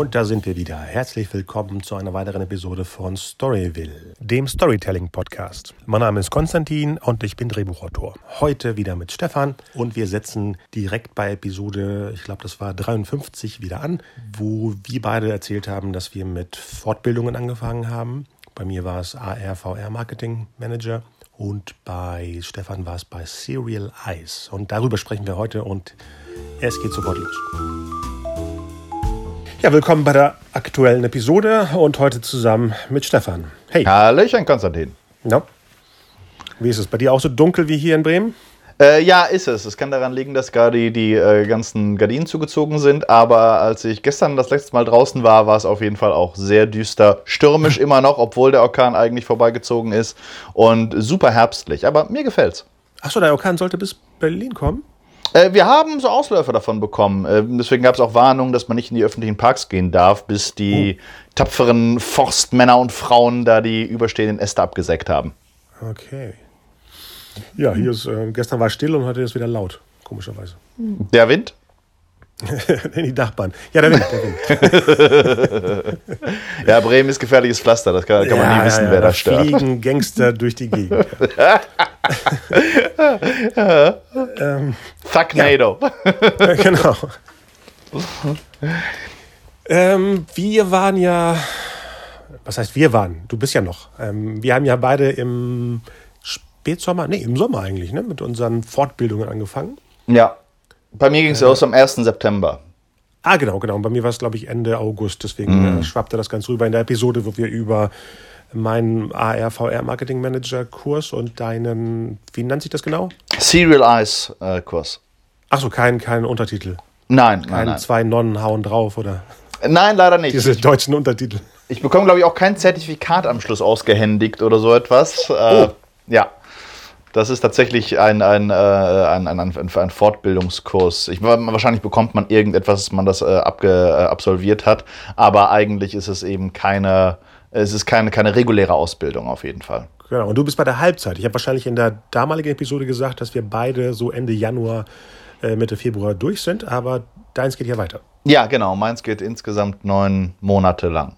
Und da sind wir wieder. Herzlich willkommen zu einer weiteren Episode von Storyville, dem Storytelling-Podcast. Mein Name ist Konstantin und ich bin Drehbuchautor. Heute wieder mit Stefan und wir setzen direkt bei Episode, ich glaube, das war 53 wieder an, wo wir beide erzählt haben, dass wir mit Fortbildungen angefangen haben. Bei mir war es AR, VR Marketing Manager und bei Stefan war es bei Serial Eyes. Und darüber sprechen wir heute und es geht sofort los. Ja, willkommen bei der aktuellen Episode und heute zusammen mit Stefan. Hey. Hallöchen, Konstantin. Ja. Wie ist es? Bei dir auch so dunkel wie hier in Bremen? Äh, ja, ist es. Es kann daran liegen, dass gerade die, die äh, ganzen Gardinen zugezogen sind. Aber als ich gestern das letzte Mal draußen war, war es auf jeden Fall auch sehr düster. Stürmisch immer noch, obwohl der Orkan eigentlich vorbeigezogen ist. Und super herbstlich. Aber mir gefällt's. Achso, der Orkan sollte bis Berlin kommen? Äh, wir haben so Ausläufer davon bekommen. Äh, deswegen gab es auch Warnungen, dass man nicht in die öffentlichen Parks gehen darf, bis die oh. tapferen Forstmänner und Frauen da die überstehenden Äste abgesägt haben. Okay. Ja, hier ist, äh, gestern war still und heute ist wieder laut, komischerweise. Der Wind? die Nachbarn. Ja, der Wind, der Wind. ja, Bremen ist gefährliches Pflaster, das kann, kann man nie wissen, ja, wer da stört. fliegen Gangster durch die Gegend. ähm, Fuck NATO. Ja. genau. ähm, wir waren ja, was heißt wir waren? Du bist ja noch. Ähm, wir haben ja beide im Spätsommer, nee, im Sommer eigentlich, ne, mit unseren Fortbildungen angefangen. Ja. Bei mir ging es äh, los am 1. September. Ah, genau, genau. Und bei mir war es, glaube ich, Ende August. Deswegen mm. äh, schwappte das ganz rüber in der Episode, wo wir über meinen AR, VR Marketing Manager Kurs und deinen, wie nennt sich das genau? Serial Eyes äh, Kurs. Achso, kein, kein Untertitel. Nein, kein nein, nein. zwei Nonnen hauen drauf, oder? Nein, leider nicht. Diese deutschen Untertitel. Ich bekomme, glaube ich, auch kein Zertifikat am Schluss ausgehändigt oder so etwas. Äh, oh. Ja. Das ist tatsächlich ein, ein, äh, ein, ein, ein, ein, Fortbildungskurs. Ich, wahrscheinlich bekommt man irgendetwas, dass man das äh, abge, äh, absolviert hat, aber eigentlich ist es eben keine, es ist keine, keine reguläre Ausbildung auf jeden Fall. Genau, und du bist bei der Halbzeit. Ich habe wahrscheinlich in der damaligen Episode gesagt, dass wir beide so Ende Januar, äh, Mitte Februar durch sind, aber deins geht ja weiter. Ja, genau, meins geht insgesamt neun Monate lang.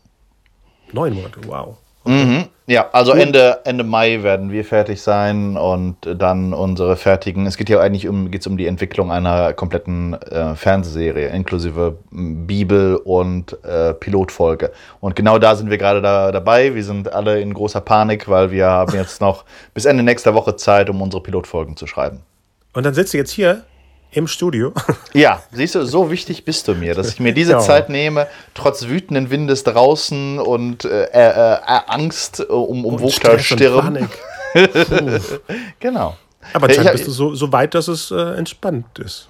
Neun Monate, wow. Okay. Mhm. Ja, also Ende, Ende Mai werden wir fertig sein und dann unsere fertigen. Es geht ja eigentlich um, geht's um die Entwicklung einer kompletten äh, Fernsehserie, inklusive Bibel und äh, Pilotfolge. Und genau da sind wir gerade da, dabei. Wir sind alle in großer Panik, weil wir haben jetzt noch bis Ende nächster Woche Zeit, um unsere Pilotfolgen zu schreiben. Und dann sitzt du jetzt hier im Studio. Ja, siehst du, so wichtig bist du mir, dass ich mir diese ja. Zeit nehme, trotz wütenden Windes draußen und äh, äh, äh Angst um, um Wuchtalstirn. genau. Aber anscheinend bist du so, so weit, dass es äh, entspannt ist?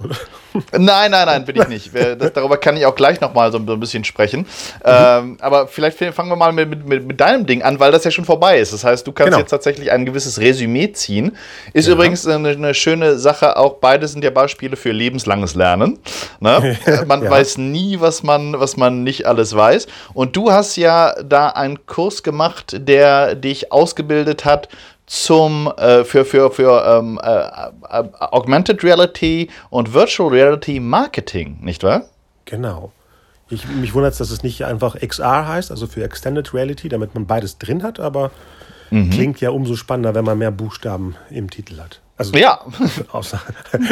Nein, nein, nein, bin ich nicht. Das, darüber kann ich auch gleich nochmal so, so ein bisschen sprechen. Mhm. Ähm, aber vielleicht fangen wir mal mit, mit, mit, deinem Ding an, weil das ja schon vorbei ist. Das heißt, du kannst genau. jetzt tatsächlich ein gewisses Resümee ziehen. Ist ja. übrigens eine, eine, schöne Sache, auch beide sind ja Beispiele für lebenslanges Lernen. Ne? Man ja. weiß nie, was man, was man nicht alles weiß. Und du hast ja da einen Kurs gemacht, der dich ausgebildet hat zum, äh, für, für, für ähm, äh, äh, Augmented Reality und Virtual Reality Marketing, nicht wahr? Genau. Ich, mich wundert es, dass es nicht einfach XR heißt, also für Extended Reality, damit man beides drin hat, aber mhm. klingt ja umso spannender, wenn man mehr Buchstaben im Titel hat. Also ja. außer,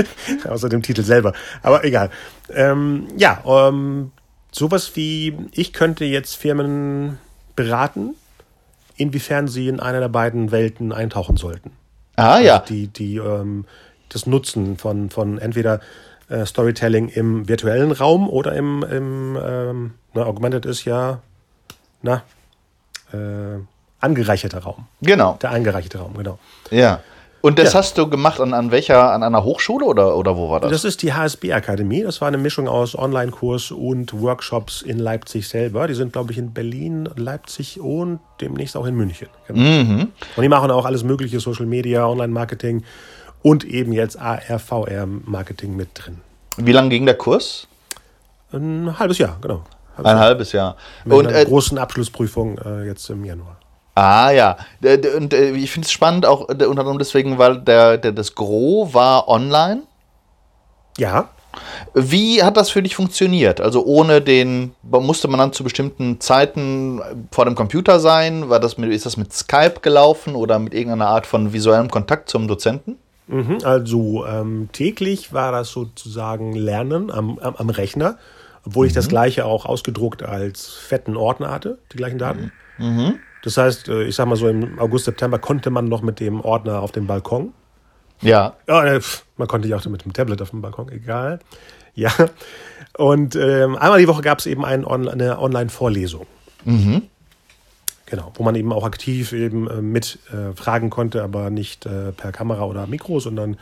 außer dem Titel selber. Aber egal. Ähm, ja, ähm, sowas wie, ich könnte jetzt Firmen beraten, inwiefern sie in einer der beiden Welten eintauchen sollten. Ah, also ja. Die, die, ähm, das Nutzen von, von entweder äh, Storytelling im virtuellen Raum oder im, im ähm, na, Augmented ist ja, na, äh, angereicherter Raum. Genau. Der angereicherte Raum, genau. Ja. Und das ja. hast du gemacht an, an welcher, an einer Hochschule oder, oder wo war das? Das ist die HSB Akademie. Das war eine Mischung aus Online-Kurs und Workshops in Leipzig selber. Die sind, glaube ich, in Berlin, Leipzig und demnächst auch in München. Genau. Mhm. Und die machen auch alles mögliche, Social Media, Online-Marketing und eben jetzt AR, VR-Marketing mit drin. Wie lange ging der Kurs? Ein halbes Jahr, genau. Halbes ein Jahr. halbes Jahr. Mit und einer äh, großen Abschlussprüfung äh, jetzt im Januar. Ah ja, und äh, ich finde es spannend auch unter anderem deswegen, weil der, der, das Gros war online. Ja. Wie hat das für dich funktioniert? Also ohne den, musste man dann zu bestimmten Zeiten vor dem Computer sein? War das mit, ist das mit Skype gelaufen oder mit irgendeiner Art von visuellem Kontakt zum Dozenten? Mhm, also ähm, täglich war das sozusagen Lernen am, am, am Rechner, obwohl mhm. ich das mhm. gleiche auch ausgedruckt als fetten Ordner hatte, die gleichen Daten. Mhm. Das heißt, äh, ich sag mal so im August, September konnte man noch mit dem Ordner auf den Balkon. Ja. ja äh, man konnte ja auch mit dem Tablet auf dem Balkon, egal. Ja. Und ähm, einmal die Woche gab es eben eine Online-Vorlesung. Mhm. Genau, wo man eben auch aktiv eben äh, mit äh, fragen konnte, aber nicht äh, per Kamera oder Mikro, sondern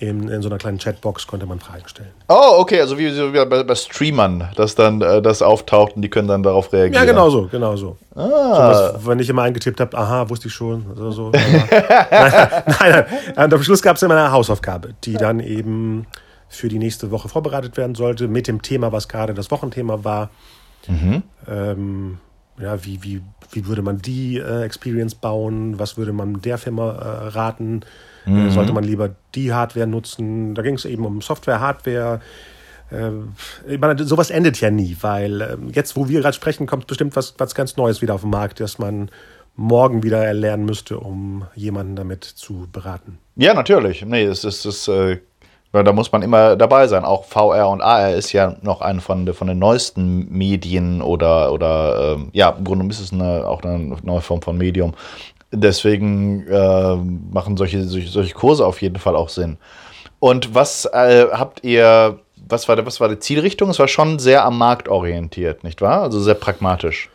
in, in so einer kleinen Chatbox konnte man Fragen stellen. Oh, okay, also wie, wie bei, bei, Streamern, dass dann äh, das auftaucht und die können dann darauf reagieren. Ja, genau so, genau so. Ah. so was, wenn ich immer eingetippt habe, aha, wusste ich schon. Oder so. nein, nein, nein. Und am Schluss gab es immer eine Hausaufgabe, die dann eben für die nächste Woche vorbereitet werden sollte, mit dem Thema, was gerade das Wochenthema war. Mhm. Ähm, ja, wie, wie, wie würde man die äh, Experience bauen? Was würde man der Firma äh, raten? Mhm. Sollte man lieber die Hardware nutzen? Da ging es eben um Software, Hardware. Äh, ich meine, sowas endet ja nie, weil äh, jetzt, wo wir gerade sprechen, kommt bestimmt was, was ganz Neues wieder auf den Markt, das man morgen wieder erlernen müsste, um jemanden damit zu beraten. Ja, natürlich. Nee, es ist, es ist äh, da muss man immer dabei sein. Auch VR und AR ist ja noch eine von, von den neuesten Medien oder, oder ähm, ja, im Grunde ist es eine, auch eine neue Form von Medium. Deswegen äh, machen solche, solche, solche, Kurse auf jeden Fall auch Sinn. Und was äh, habt ihr, was war, was war die Zielrichtung? Es war schon sehr am Markt orientiert, nicht wahr? Also sehr pragmatisch.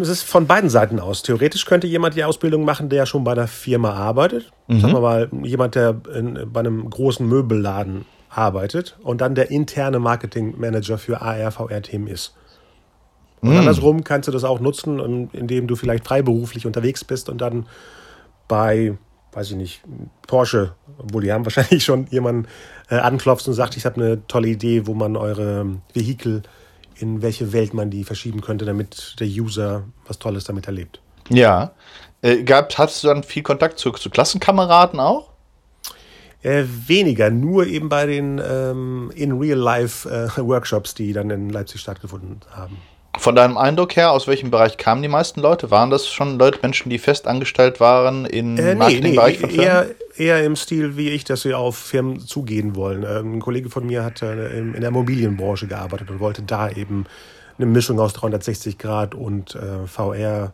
Es ist von beiden Seiten aus. Theoretisch könnte jemand die Ausbildung machen, der schon bei der Firma arbeitet. Mhm. Sagen wir mal, jemand, der in, bei einem großen Möbelladen arbeitet und dann der interne Marketingmanager für AR, VR-Themen ist. Und mhm. andersrum kannst du das auch nutzen, indem du vielleicht freiberuflich unterwegs bist und dann bei, weiß ich nicht, Porsche, obwohl die haben wahrscheinlich schon jemanden äh, anklopfst und sagt, ich habe eine tolle Idee, wo man eure Vehikel in welche Welt man die verschieben könnte, damit der User was Tolles damit erlebt. Ja. Äh, gab, hattest du dann viel Kontakt zu, zu Klassenkameraden auch? Äh, weniger, nur eben bei den ähm, In-Real-Life-Workshops, äh, die dann in Leipzig stattgefunden haben. Von deinem Eindruck her, aus welchem Bereich kamen die meisten Leute? Waren das schon Leute, Menschen, die fest angestellt waren im äh, nee, Marketingbereich nee, von Firmen? Eher, eher im Stil wie ich, dass wir auf Firmen zugehen wollen. Ähm, ein Kollege von mir hat äh, in der Immobilienbranche gearbeitet und wollte da eben eine Mischung aus 360 Grad und äh, VR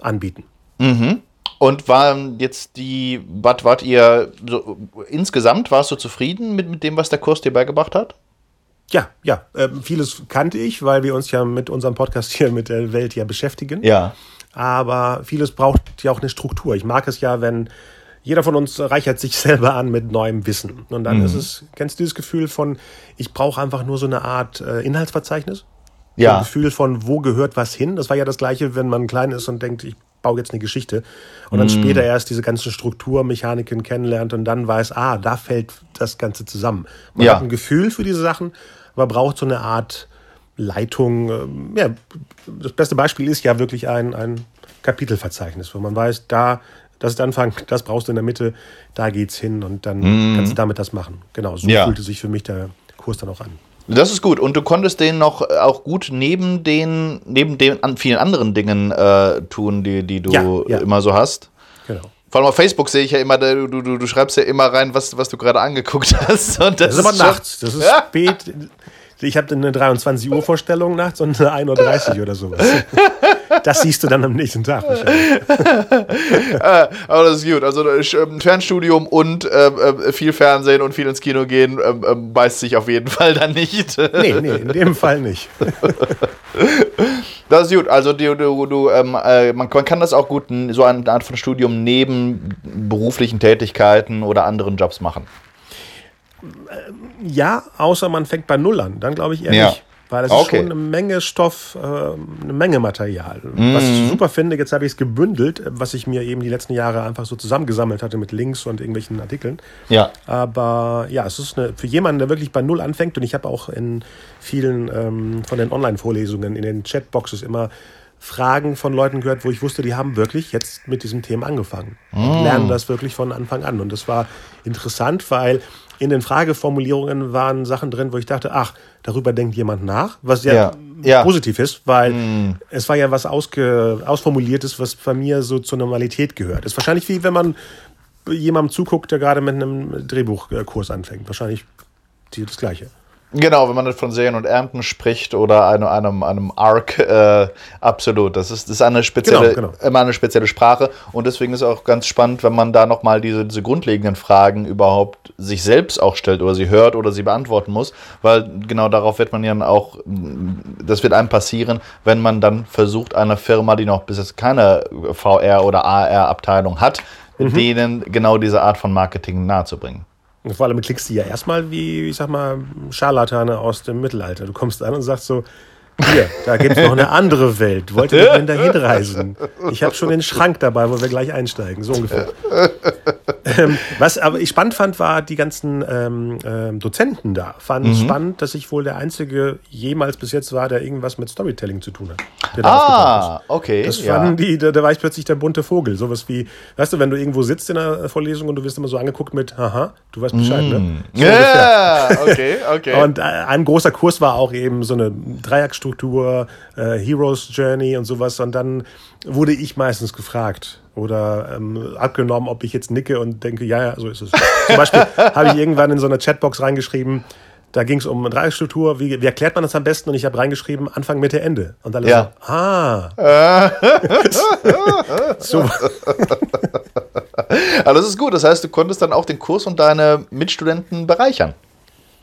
anbieten. Mhm. Und waren jetzt die, was wart ihr so, insgesamt, warst du zufrieden mit, mit dem, was der Kurs dir beigebracht hat? Ja, ja. Äh, vieles kannte ich, weil wir uns ja mit unserem Podcast hier mit der Welt ja beschäftigen. Ja. Aber vieles braucht ja auch eine Struktur. Ich mag es ja, wenn jeder von uns reichert sich selber an mit neuem Wissen. Und dann mhm. ist es, kennst du dieses Gefühl von, ich brauche einfach nur so eine Art äh, Inhaltsverzeichnis? Ja. ein Gefühl von, wo gehört was hin? Das war ja das Gleiche, wenn man klein ist und denkt, ich baue jetzt eine Geschichte. Und dann mm. später erst diese ganzen Strukturmechaniken kennenlernt und dann weiß, ah, da fällt das Ganze zusammen. Man ja. hat ein Gefühl für diese Sachen, aber braucht so eine Art Leitung. Ähm, ja, das beste Beispiel ist ja wirklich ein, ein Kapitelverzeichnis, wo man weiß, da, das ist der Anfang, das brauchst du in der Mitte, da geht's hin und dann mm. kannst du damit das machen. Genau, so ja. fühlte sich für mich der Kurs dann auch an. Das ist gut. Und du konntest den noch äh, auch gut neben den, neben den an vielen anderen Dingen äh, tun, die, die du ja, ja. immer so hast. Genau. Vor allem auf Facebook sehe ich ja immer, du, du, du schreibst ja immer rein, was, was du gerade angeguckt hast. Und das, das ist aber nachts. Das ist spät. Ich habe eine 23 Uhr Vorstellung nachts und eine 1.30 Uhr oder sowas. Das siehst du dann am nächsten Tag. Äh, aber das ist gut. Also ähm, Fernstudium und äh, äh, viel Fernsehen und viel ins Kino gehen äh, beißt sich auf jeden Fall dann nicht. nee, nee, in dem Fall nicht. Das ist gut. Also du, du, du ähm, äh, man, man, kann das auch gut so eine Art von Studium neben beruflichen Tätigkeiten oder anderen Jobs machen. Ja, außer man fängt bei Null an. Dann glaube ich eher ja. nicht. Weil das okay. ist schon eine Menge Stoff, äh, eine Menge Material. Mhm. Was ich super finde, jetzt habe ich es gebündelt, was ich mir eben die letzten Jahre einfach so zusammengesammelt hatte mit Links und irgendwelchen Artikeln. Ja. Aber ja, es ist eine, für jemanden, der wirklich bei Null anfängt, und ich habe auch in vielen ähm, von den Online-Vorlesungen, in den Chatboxes immer Fragen von Leuten gehört, wo ich wusste, die haben wirklich jetzt mit diesem Thema angefangen mm. lernen das wirklich von Anfang an. Und das war interessant, weil in den Frageformulierungen waren Sachen drin, wo ich dachte, ach, darüber denkt jemand nach, was ja, ja. ja. positiv ist, weil mm. es war ja was ausge, ausformuliertes, was bei mir so zur Normalität gehört. Ist wahrscheinlich wie wenn man jemandem zuguckt, der gerade mit einem Drehbuchkurs anfängt. Wahrscheinlich das Gleiche. Genau, wenn man von Serien und Ernten spricht oder einem, einem, einem Arc, äh, absolut. Das ist, das ist eine spezielle, genau, genau. immer eine spezielle Sprache und deswegen ist es auch ganz spannend, wenn man da nochmal diese, diese grundlegenden Fragen überhaupt sich selbst auch stellt oder sie hört oder sie beantworten muss, weil genau darauf wird man ja auch, das wird einem passieren, wenn man dann versucht, einer Firma, die noch bis jetzt keine VR oder AR-Abteilung hat, mhm. denen genau diese Art von Marketing nahezubringen. Und vor allem klickst du ja erstmal wie, ich sag mal, Scharlatane aus dem Mittelalter. Du kommst an und sagst so, hier, da gibt es noch eine andere Welt. Wollt ihr mit mir dahin reisen? Ich habe schon den Schrank dabei, wo wir gleich einsteigen, so ungefähr. ähm, was aber ich spannend fand, war die ganzen ähm, ähm, Dozenten da. Fand mhm. spannend, dass ich wohl der einzige jemals bis jetzt war, der irgendwas mit Storytelling zu tun hat. ah, okay. Das fanden ja. die, da, da, war ich plötzlich der bunte Vogel. Sowas wie, weißt du, wenn du irgendwo sitzt in einer Vorlesung und du wirst immer so angeguckt mit, haha, du weißt Bescheid, ne? mm. ne? So ja, okay, okay. Und äh, ein großer Kurs war auch eben so eine Dreieckstruktur, äh, Heroes Journey und sowas. Und dann wurde ich meistens gefragt oder ähm, abgenommen, ob ich jetzt nicke und denke, ja, ja, so ist es. Zum Beispiel habe ich irgendwann in so eine Chatbox reingeschrieben, da ging es um Dreiecksstruktur, wie, wie erklärt man das am besten? Und ich habe reingeschrieben, Anfang, Mitte, Ende. Und dann ja. so, ah. so. Aber das ist gut. Das heißt, du konntest dann auch den Kurs und deine Mitstudenten bereichern.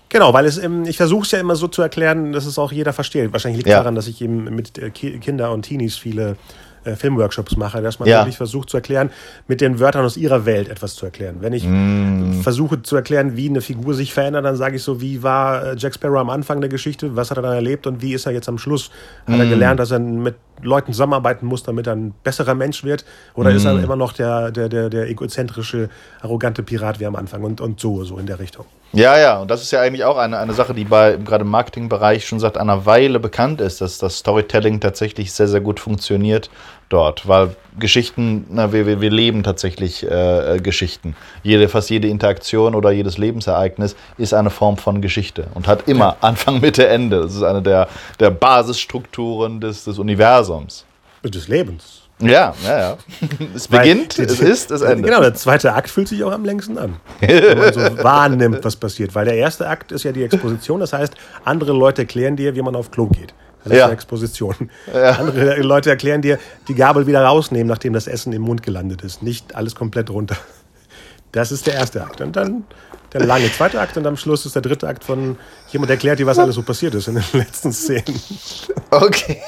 Genau, weil es, ich versuche es ja immer so zu erklären, dass es auch jeder versteht. Wahrscheinlich liegt es ja. daran, dass ich eben mit äh, Kinder und Teenies viele äh, Filmworkshops mache, dass man ja. wirklich versucht zu erklären, mit den Wörtern aus ihrer Welt etwas zu erklären. Wenn ich mm. versuche zu erklären, wie eine Figur sich verändert, dann sage ich so, wie war äh, Jack Sparrow am Anfang der Geschichte, was hat er dann erlebt und wie ist er jetzt am Schluss? Hat mm. er gelernt, dass er mit Leuten zusammenarbeiten muss, damit er ein besserer Mensch wird? Oder mm. ist er mm. immer noch der, der, der, der egozentrische, arrogante Pirat wie am Anfang und, und so, so in der Richtung? Ja, ja, und das ist ja eigentlich auch eine, eine Sache, die bei gerade im Marketingbereich schon seit einer Weile bekannt ist, dass das Storytelling tatsächlich sehr, sehr gut funktioniert dort, weil Geschichten, na, wir, wir, leben tatsächlich äh, äh, Geschichten. Jede, fast jede Interaktion oder jedes Lebensereignis ist eine Form von Geschichte und hat immer Anfang, Mitte, Ende. Das ist eine der, der Basisstrukturen des, des Universums. Des Lebens. Ja, ja, ja. Es beginnt, Weil, es ist, es endet. Genau, der zweite Akt fühlt sich auch am längsten an. wenn man so wahrnimmt, was passiert. Weil der erste Akt ist ja die Exposition. Das heißt, andere Leute erklären dir, wie man auf Klo geht. Das ja. ist eine Exposition. Ja. Andere Leute erklären dir, die Gabel wieder rausnehmen, nachdem das Essen im Mund gelandet ist. Nicht alles komplett runter. Das ist der erste Akt. Und dann der lange zweite Akt und am Schluss ist der dritte Akt von jemand erklärt dir, was alles so passiert ist in den letzten Szenen. Okay.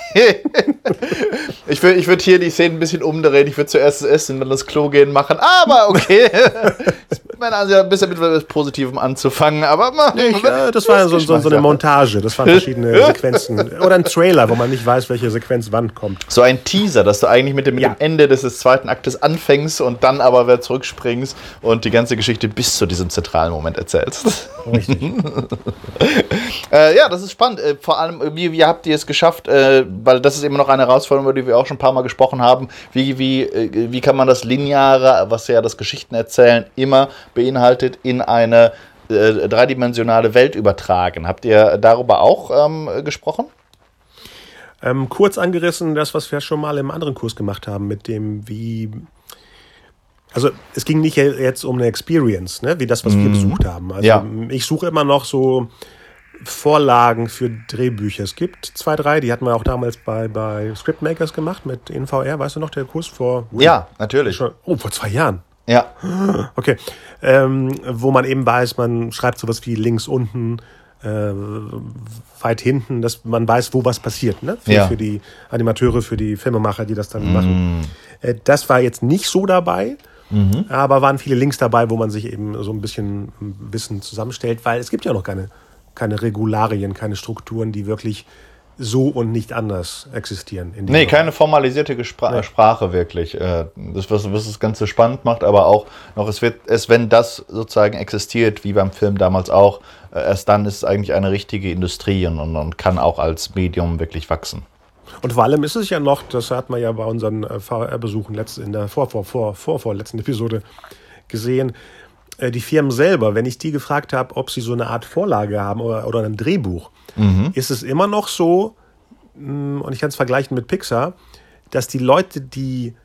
Ich würde ich würd hier die Szenen ein bisschen umdrehen. Ich würde zuerst das Essen, dann das Klo gehen machen. Aber okay. meine Ansicht, ein bisschen mit etwas Positivem anzufangen. Aber ich, äh, das war so, so, so, eine Montage. Das waren verschiedene Sequenzen. Oder ein Trailer, wo man nicht weiß, welche Sequenz wann kommt. So ein Teaser, dass du eigentlich mit dem, mit ja. dem Ende des, des zweiten Aktes anfängst und dann aber wieder zurückspringst und die ganze Geschichte bis zu diesem zentralen Moment erzählst. Richtig. äh, ja, das ist spannend. Äh, vor allem, wie, wie habt ihr es geschafft? Äh, weil das ist immer noch eine Herausforderung, über die wir auch schon ein paar Mal gesprochen haben. Wie, wie, äh, wie kann man das Lineare, was ja das Geschichtenerzählen immer beinhaltet, in eine äh, dreidimensionale Welt übertragen? Habt ihr darüber auch ähm, gesprochen? Ähm, kurz angerissen, das, was wir schon mal im anderen Kurs gemacht haben, mit dem, wie also es ging nicht jetzt um eine Experience, ne, wie das, was wir mhm. besucht haben. Also ja. ich suche immer noch so Vorlagen für Drehbücher. Es gibt zwei, drei, die hatten wir auch damals bei, bei Scriptmakers gemacht mit InVR. Weißt du noch, der Kurs vor? Ja, natürlich. Schon, oh, vor zwei Jahren. Ja. Okay. Ähm, wo man eben weiß, man schreibt sowas wie links unten, äh, weit hinten, dass man weiß, wo was passiert. Ne? Für, ja. für die Animateure, für die Filmemacher, die das dann mm. machen. Äh, das war jetzt nicht so dabei. Mhm. Aber waren viele Links dabei, wo man sich eben so ein bisschen Wissen zusammenstellt, weil es gibt ja noch keine, keine Regularien, keine Strukturen, die wirklich so und nicht anders existieren. In nee, keine formalisierte Gespr nee. Sprache wirklich. Äh, das, was, was das Ganze spannend macht, aber auch noch, es wird, es, wenn das sozusagen existiert, wie beim Film damals auch, äh, erst dann ist es eigentlich eine richtige Industrie und, und kann auch als Medium wirklich wachsen. Und vor allem ist es ja noch, das hat man ja bei unseren äh, VR-Besuchen in der vor, vor, vor, vor, vorletzten Episode gesehen, die Firmen selber, wenn ich die gefragt habe, ob sie so eine Art Vorlage haben oder, oder ein Drehbuch, mhm. ist es immer noch so, mm, und ich kann es vergleichen mit Pixar, dass die Leute, die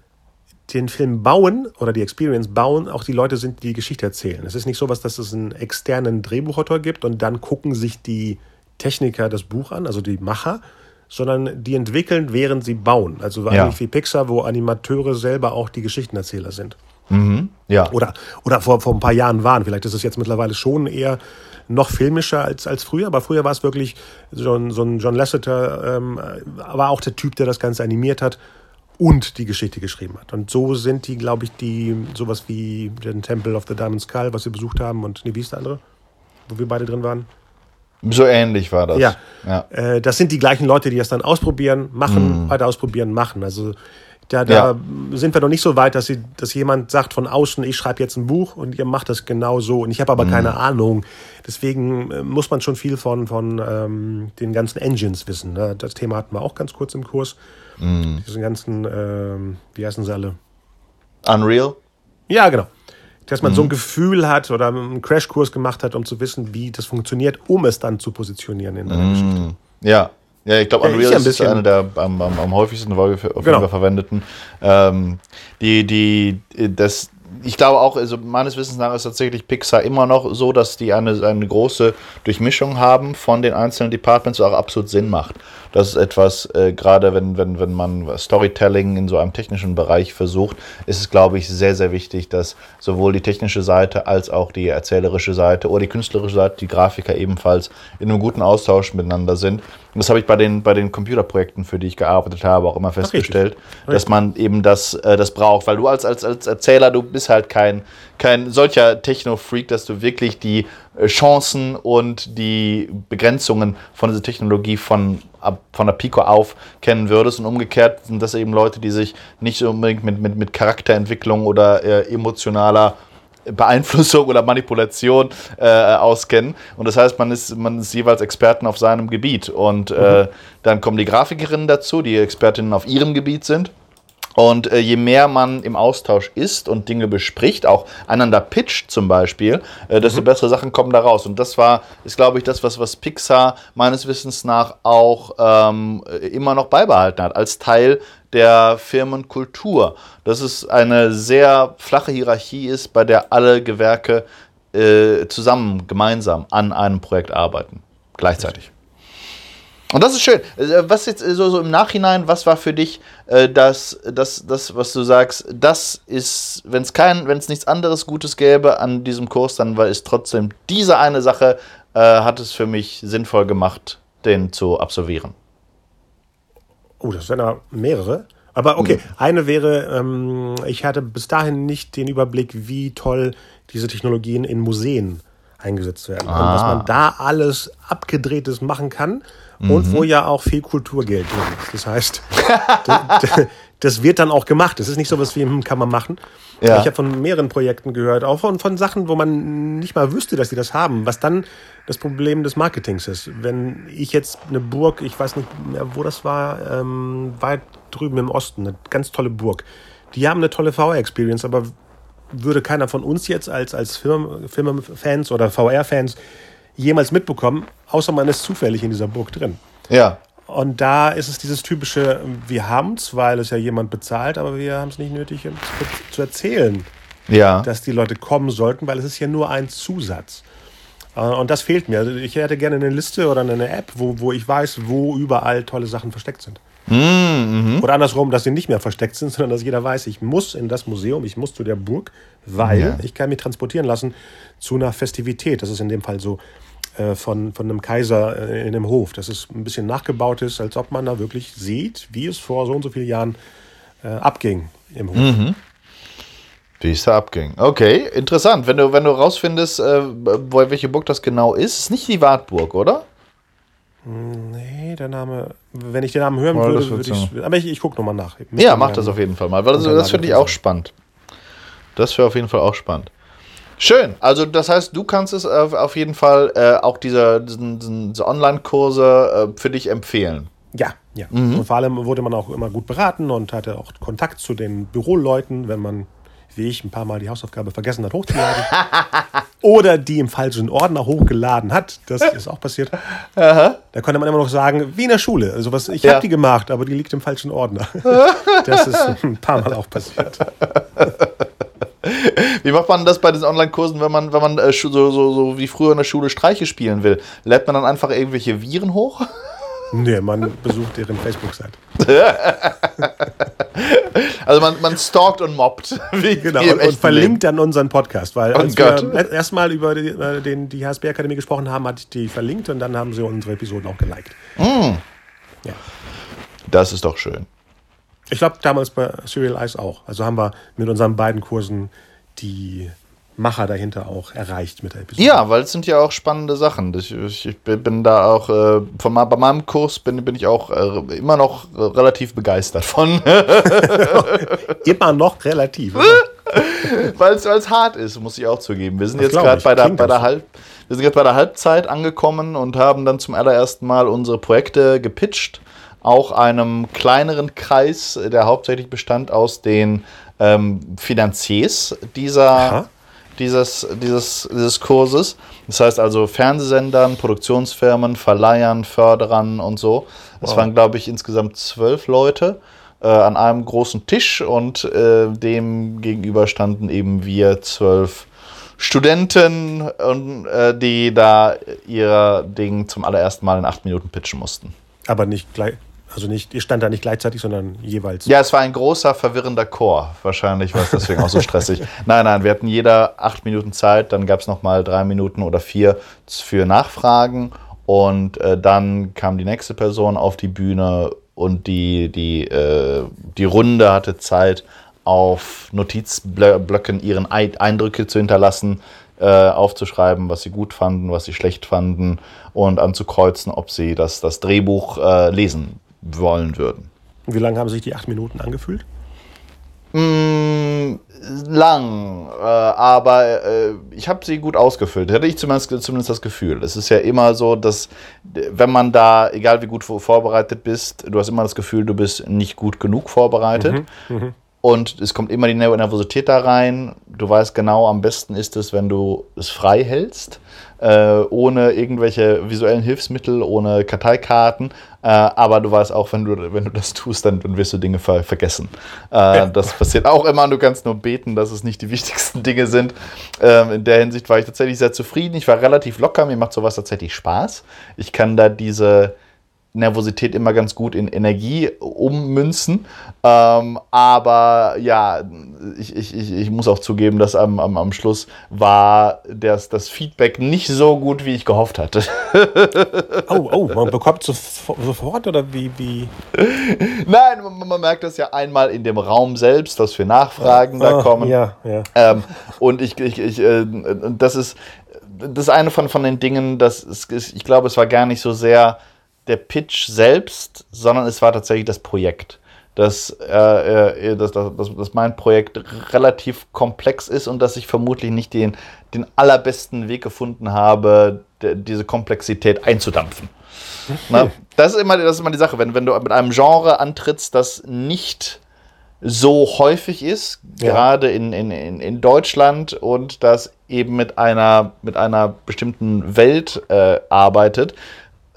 den Film bauen oder die Experience bauen, auch die Leute sind, die die Geschichte erzählen. Es ist nicht so was, dass es einen externen Drehbuchautor gibt und dann gucken sich die Techniker das Buch an, also die Macher, sondern die entwickeln, während sie bauen. Also ja. eigentlich wie Pixar, wo Animateure selber auch die Geschichtenerzähler sind. Mhm. Ja. Oder, oder vor, vor ein paar Jahren waren. Vielleicht ist es jetzt mittlerweile schon eher noch filmischer als, als früher, aber früher war es wirklich so ein, so ein John Lasseter, ähm, war auch der Typ, der das Ganze animiert hat und die Geschichte geschrieben hat. Und so sind die, glaube ich, die sowas wie den Temple of the Diamond Skull, was wir besucht haben, und nee, wie ist der andere, wo wir beide drin waren? So ähnlich war das. Ja. ja. Äh, das sind die gleichen Leute, die das dann ausprobieren, machen, mm. weiter ausprobieren, machen. Also da, da ja. sind wir noch nicht so weit, dass, sie, dass jemand sagt von außen, ich schreibe jetzt ein Buch und ihr macht das genau so. Und ich habe aber mm. keine Ahnung. Deswegen äh, muss man schon viel von, von ähm, den ganzen Engines wissen. Ne? Das Thema hatten wir auch ganz kurz im Kurs. Mm. Diesen ganzen, ähm, wie heißen sie alle? Unreal? Ja, genau. Dass man mm. so ein mhm. Gefühl hat oder einen Crashkurs gemacht hat, um zu wissen, wie das funktioniert, um es dann zu positionieren in einer mm. Geschichte. Ja, ja, ich glaube, Unreal ja, ist, ist eine der am, am, am häufigsten auf jeden genau. Fall verwendeten. Ähm, die, die, das, ich glaube auch, also meines Wissens nach ist tatsächlich Pixar immer noch so, dass die eine, eine große Durchmischung haben von den einzelnen Departments, was auch absolut Sinn macht. Das ist etwas, äh, gerade wenn, wenn, wenn man Storytelling in so einem technischen Bereich versucht, ist es, glaube ich, sehr, sehr wichtig, dass sowohl die technische Seite als auch die erzählerische Seite oder die künstlerische Seite, die Grafiker ebenfalls in einem guten Austausch miteinander sind. Und das habe ich bei den, bei den Computerprojekten, für die ich gearbeitet habe, auch immer festgestellt, Richtig. dass man eben das, äh, das braucht. Weil du als, als, als Erzähler, du bist halt kein, kein solcher Techno-Freak, dass du wirklich die äh, Chancen und die Begrenzungen von dieser Technologie von, von der Pico auf kennen würdest. Und umgekehrt sind das eben Leute, die sich nicht unbedingt mit, mit, mit Charakterentwicklung oder äh, emotionaler Beeinflussung oder Manipulation äh, auskennen. Und das heißt, man ist, man ist jeweils Experten auf seinem Gebiet. Und äh, mhm. dann kommen die Grafikerinnen dazu, die Expertinnen auf ihrem Gebiet sind. Und äh, je mehr man im Austausch ist und Dinge bespricht, auch einander pitcht zum Beispiel, äh, desto mhm. bessere Sachen kommen da raus. Und das war, ist glaube ich das, was, was Pixar meines Wissens nach auch ähm, immer noch beibehalten hat, als Teil der Firmenkultur. Dass es eine sehr flache Hierarchie ist, bei der alle Gewerke äh, zusammen, gemeinsam an einem Projekt arbeiten. Gleichzeitig. Und das ist schön. Äh, was jetzt so, so im Nachhinein, was war für dich äh, das, das, das, was du sagst, das ist, wenn es kein, wenn es nichts anderes Gutes gäbe an diesem Kurs, dann war es trotzdem diese eine Sache, äh, hat es für mich sinnvoll gemacht, den zu absolvieren. Oh, das wären ja mehrere. Aber okay, mhm. eine wäre, ähm, ich hatte bis dahin nicht den Überblick, wie toll diese Technologien in Museen eingesetzt werden. Ah. Und was man da alles abgedrehtes machen kann mhm. und wo ja auch viel Kulturgeld drin ist. Das heißt, das wird dann auch gemacht. Das ist nicht so was wie, hm, kann man machen. Ja. Ich habe von mehreren Projekten gehört, auch von, von Sachen, wo man nicht mal wüsste, dass sie das haben, was dann das Problem des Marketings ist. Wenn ich jetzt eine Burg, ich weiß nicht mehr, wo das war, ähm, weit drüben im Osten, eine ganz tolle Burg. Die haben eine tolle VR-Experience, aber würde keiner von uns jetzt als, als Film, Filmfans oder VR-Fans jemals mitbekommen, außer man ist zufällig in dieser Burg drin. Ja. Und da ist es dieses typische, wir haben es, weil es ja jemand bezahlt, aber wir haben es nicht nötig zu erzählen, ja. dass die Leute kommen sollten, weil es ist ja nur ein Zusatz. Äh, und das fehlt mir. Also ich hätte gerne eine Liste oder eine App, wo, wo ich weiß, wo überall tolle Sachen versteckt sind. Mm, Oder andersrum, dass sie nicht mehr versteckt sind, sondern dass jeder weiß, ich muss in das Museum, ich muss zu der Burg, weil ja. ich kann mich transportieren lassen zu einer Festivität. Das ist in dem Fall so von, von einem Kaiser äh, in einem Hof. Das ist ein bisschen nachgebaut ist, als ob man da wirklich sieht, wie es vor so und so vielen Jahren äh, abging im Hof. Mhm. Wie es da abging. Okay, interessant. Wenn du, wenn du rausfindest, äh, wo, welche Burg das genau ist, ist nicht die Wartburg, oder? Nee, der Name, wenn ich den Namen hören oh, würde, würde ich. Aber ich, ich gucke nochmal nach. Ja, mach das auf jeden Fall mal, weil das, das finde ich auch spannend. Das wäre auf jeden Fall auch spannend. Schön. Also das heißt, du kannst es auf jeden Fall äh, auch diese, diese Online-Kurse äh, für dich empfehlen. Ja, Ja, mhm. und vor allem wurde man auch immer gut beraten und hatte auch Kontakt zu den Büroleuten, wenn man, wie ich, ein paar Mal die Hausaufgabe vergessen hat hochzuladen. oder die im falschen Ordner hochgeladen hat. Das ist auch passiert. Aha. Da konnte man immer noch sagen, wie in der Schule. Also was, ich ja. habe die gemacht, aber die liegt im falschen Ordner. das ist ein paar Mal auch passiert. Wie macht man das bei diesen Online-Kursen, wenn man, wenn man äh, so, so, so wie früher in der Schule Streiche spielen will? Lädt man dann einfach irgendwelche Viren hoch? Nee, man besucht deren Facebook-Seite. also man, man stalkt und mobbt. genau, und, und verlinkt Leben. dann unseren Podcast, weil oh als Gott. wir erstmal über die, äh, den, die HSB-Akademie gesprochen haben, hat die verlinkt und dann haben sie unsere Episoden auch geliked. Mm. Ja. Das ist doch schön. Ich glaube, damals bei Serial Eyes auch. Also haben wir mit unseren beiden Kursen die Macher dahinter auch erreicht mit der Episode. Ja, weil es sind ja auch spannende Sachen. Ich, ich bin da auch, äh, von, bei meinem Kurs bin, bin ich auch äh, immer noch relativ begeistert von. immer noch relativ. weil es hart ist, muss ich auch zugeben. Wir sind das jetzt gerade bei der, bei der Halb, wir sind jetzt bei der Halbzeit angekommen und haben dann zum allerersten Mal unsere Projekte gepitcht. Auch einem kleineren Kreis, der hauptsächlich bestand aus den ähm, Finanziers dieser Aha dieses, dieses, dieses Kurses. Das heißt also Fernsehsendern, Produktionsfirmen, Verleihern, Förderern und so. Es wow. waren, glaube ich, insgesamt zwölf Leute äh, an einem großen Tisch und äh, dem gegenüber standen eben wir zwölf Studenten, und, äh, die da ihr Ding zum allerersten Mal in acht Minuten pitchen mussten. Aber nicht gleich, also nicht, ihr stand da nicht gleichzeitig, sondern jeweils. Ja, es war ein großer, verwirrender Chor. Wahrscheinlich war es deswegen auch so stressig. Nein, nein, wir hatten jeder acht Minuten Zeit, dann gab es nochmal drei Minuten oder vier für Nachfragen und äh, dann kam die nächste Person auf die Bühne und die, die, äh, die Runde hatte Zeit, auf Notizblöcken ihren Eindrücke zu hinterlassen, äh, aufzuschreiben, was sie gut fanden, was sie schlecht fanden und anzukreuzen, ob sie das, das Drehbuch äh, lesen wollen würden. Wie lange haben sich die acht Minuten angefühlt? Mm, lang, äh, aber äh, ich habe sie gut ausgefüllt. Hätte ich zumindest, zumindest das Gefühl. Es ist ja immer so, dass wenn man da, egal wie gut vorbereitet bist, du hast immer das Gefühl, du bist nicht gut genug vorbereitet. Mhm, mh. Und es kommt immer die Nervosität da rein. Du weißt genau, am besten ist es, wenn du es frei hältst äh, ohne irgendwelche visuellen Hilfsmittel, ohne Karteikarten. Äh, aber du weißt auch, wenn du, wenn du das tust, dann, dann wirst du Dinge ver vergessen. Äh. Das passiert auch immer du kannst nur beten, dass es nicht die wichtigsten Dinge sind. Ähm, in der Hinsicht war ich tatsächlich sehr zufrieden. Ich war relativ locker, mir macht sowas tatsächlich Spaß. Ich kann da diese Nervosität immer ganz gut in Energie ummünzen. Ähm, aber ja, ich, ich, ich, muss auch zugeben, dass am, am, am Schluss war das, das Feedback nicht so gut, wie ich gehofft hatte. oh, oh, man bekommt sofort oder wie? wie? Nein, man, man, merkt das ja einmal in dem Raum selbst, dass wir Nachfragen ah, da kommen. Ja, ja. Ähm, und ich, ich, ich äh, das ist das ist eine von, von den Dingen, dass es, ich glaube, es war gar nicht so sehr der Pitch selbst, sondern es war tatsächlich das Projekt. Dass, äh, äh dass, dass, dass mein Projekt relativ komplex ist und dass ich vermutlich nicht den, den allerbesten Weg gefunden habe, diese Komplexität einzudampfen. Na, das, ist immer, das ist immer die Sache, wenn, wenn du mit einem Genre antrittst, das nicht so häufig ist, ja. gerade in, in, in Deutschland und das eben mit einer, mit einer bestimmten Welt äh, arbeitet,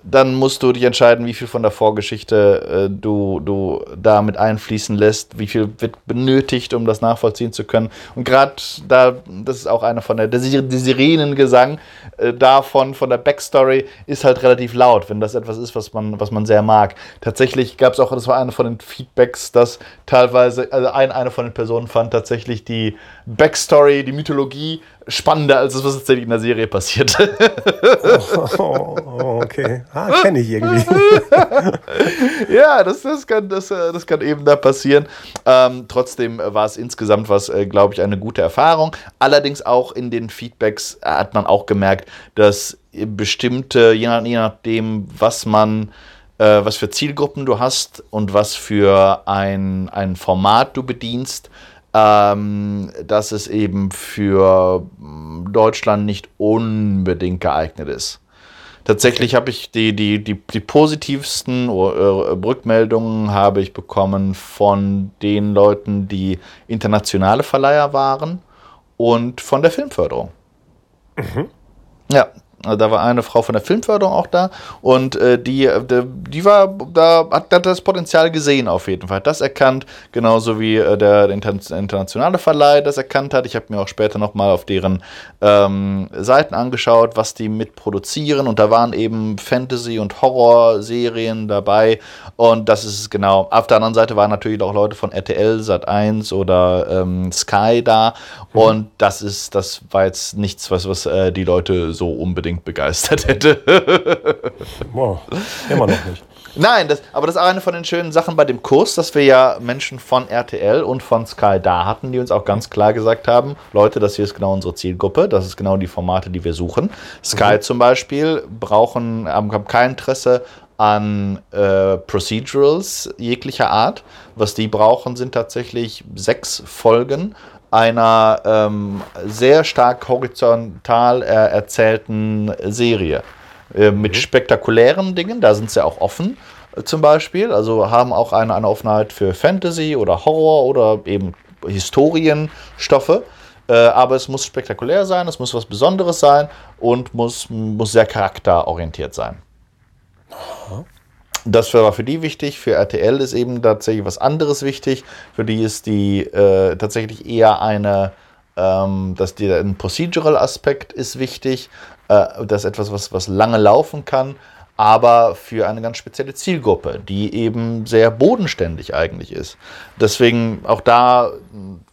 dann musst du dich entscheiden, wie viel von der Vorgeschichte äh, du, du da mit einfließen lässt, wie viel wird benötigt, um das nachvollziehen zu können. Und gerade da, das ist auch einer von der, der Sirenengesang äh, davon, von der Backstory, ist halt relativ laut, wenn das etwas ist, was man, was man sehr mag. Tatsächlich gab es auch, das war einer von den Feedbacks, dass teilweise, also ein, eine von den Personen fand tatsächlich die Backstory, die Mythologie spannender als das, was tatsächlich in der Serie passiert. oh, oh, okay. Ah, kenne ich irgendwie. ja, das, das, kann, das, äh, das kann eben da passieren. Ähm, trotzdem war es insgesamt was, äh, glaube ich, eine gute Erfahrung. Allerdings auch in den Feedbacks hat man auch gemerkt, dass bestimmte, je, nach, je nachdem, was man äh, was für Zielgruppen du hast und was für ein, ein Format du bedienst, ähm, dass es eben für mm, Deutschland nicht unbedingt geeignet ist. Tatsächlich habe ich die, die, die, die positivsten äh, Rückmeldungen habe ich bekommen von den Leuten, die internationale Verleiher waren und von der Filmförderung. Mhm. Ja, da war eine Frau von der Filmförderung auch da und äh, die, äh, die, war, da hat, hat, das Potenzial gesehen auf jeden Fall, hat das erkannt, genauso wie äh, der, der, internationale Verleih das erkannt hat. Ich habe mir auch später nochmal auf deren ähm, Seiten angeschaut, was die mitproduzieren und da waren eben Fantasy- und Horror-Serien dabei und das ist genau. Auf der anderen Seite waren natürlich auch Leute von RTL, Sat1 oder ähm, Sky da mhm. und das ist, das war jetzt nichts, was, was äh, die Leute so unbedingt unbedingt begeistert hätte. Boah, immer noch nicht. Nein, das, aber das ist auch eine von den schönen Sachen bei dem Kurs, dass wir ja Menschen von RTL und von Sky da hatten, die uns auch ganz klar gesagt haben, Leute, das hier ist genau unsere Zielgruppe, das ist genau die Formate, die wir suchen. Sky mhm. zum Beispiel brauchen, haben kein Interesse an äh, Procedurals jeglicher Art. Was die brauchen, sind tatsächlich sechs Folgen einer ähm, sehr stark horizontal äh, erzählten Serie. Äh, mit mhm. spektakulären Dingen, da sind sie auch offen äh, zum Beispiel. Also haben auch eine, eine Offenheit für Fantasy oder Horror oder eben Historienstoffe. Äh, aber es muss spektakulär sein, es muss was Besonderes sein und muss, muss sehr charakterorientiert sein. Das war für die wichtig. Für RTL ist eben tatsächlich was anderes wichtig. Für die ist die äh, tatsächlich eher eine, ähm, dass die, ein Procedural-Aspekt ist wichtig. Äh, das ist etwas, was, was lange laufen kann, aber für eine ganz spezielle Zielgruppe, die eben sehr bodenständig eigentlich ist. Deswegen auch da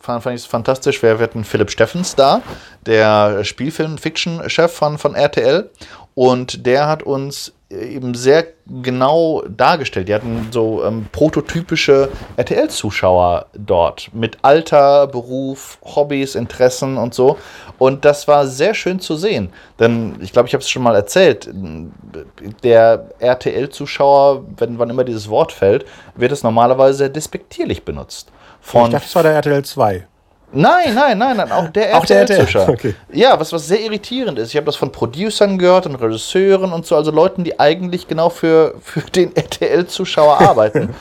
fand, fand ich es fantastisch. Wir hatten Philipp Steffens da, der Spielfilm-Fiction-Chef von, von RTL. Und der hat uns eben sehr genau dargestellt. Die hatten so ähm, prototypische RTL-Zuschauer dort mit Alter, Beruf, Hobbys, Interessen und so. Und das war sehr schön zu sehen. Denn ich glaube, ich habe es schon mal erzählt, der RTL-Zuschauer, wenn wann immer dieses Wort fällt, wird es normalerweise sehr despektierlich benutzt. Von ich dachte, es war der RTL 2. Nein, nein, nein, nein, auch der RTL-Zuschauer. Okay. Ja, was, was sehr irritierend ist. Ich habe das von Producern gehört und Regisseuren und so, also Leuten, die eigentlich genau für, für den RTL-Zuschauer arbeiten.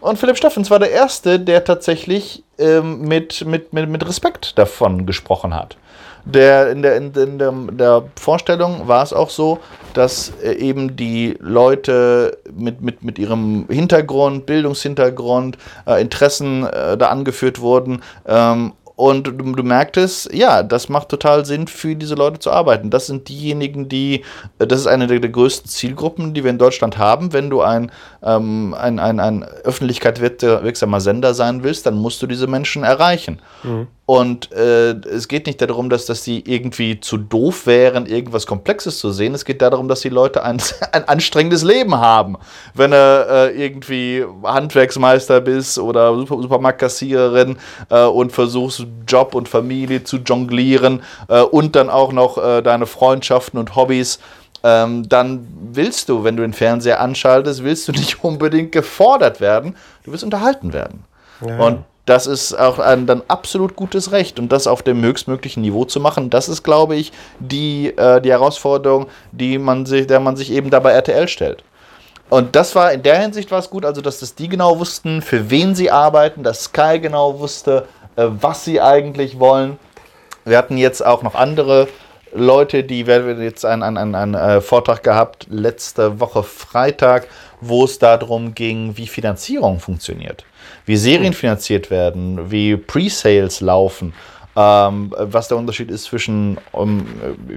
und Philipp Steffens war der Erste, der tatsächlich ähm, mit, mit, mit, mit Respekt davon gesprochen hat. Der, in, der, in, in der, der Vorstellung war es auch so, dass äh, eben die Leute mit, mit, mit ihrem Hintergrund, Bildungshintergrund, äh, Interessen äh, da angeführt wurden ähm, und du, du merktest, ja, das macht total Sinn, für diese Leute zu arbeiten. Das sind diejenigen, die, äh, das ist eine der, der größten Zielgruppen, die wir in Deutschland haben. Wenn du ein, ähm, ein, ein, ein öffentlichkeitswirksamer Sender sein willst, dann musst du diese Menschen erreichen. Mhm. Und äh, es geht nicht darum, dass, dass sie irgendwie zu doof wären, irgendwas Komplexes zu sehen. Es geht darum, dass die Leute ein, ein anstrengendes Leben haben. Wenn du äh, irgendwie Handwerksmeister bist oder Super Supermarktkassiererin äh, und versuchst, Job und Familie zu jonglieren äh, und dann auch noch äh, deine Freundschaften und Hobbys ähm, dann willst du, wenn du den Fernseher anschaltest, willst du nicht unbedingt gefordert werden, du willst unterhalten werden. Ja. Und das ist auch ein dann absolut gutes Recht und das auf dem höchstmöglichen Niveau zu machen, das ist, glaube ich, die, äh, die Herausforderung, die man sich, der man sich eben da bei RTL stellt. Und das war in der Hinsicht war es gut, also dass das die genau wussten, für wen sie arbeiten, dass Sky genau wusste, was sie eigentlich wollen. Wir hatten jetzt auch noch andere Leute, die werden jetzt einen, einen, einen, einen äh, Vortrag gehabt letzte Woche Freitag, wo es darum ging, wie Finanzierung funktioniert wie Serien finanziert werden, wie Pre-Sales laufen, ähm, was der Unterschied ist zwischen um,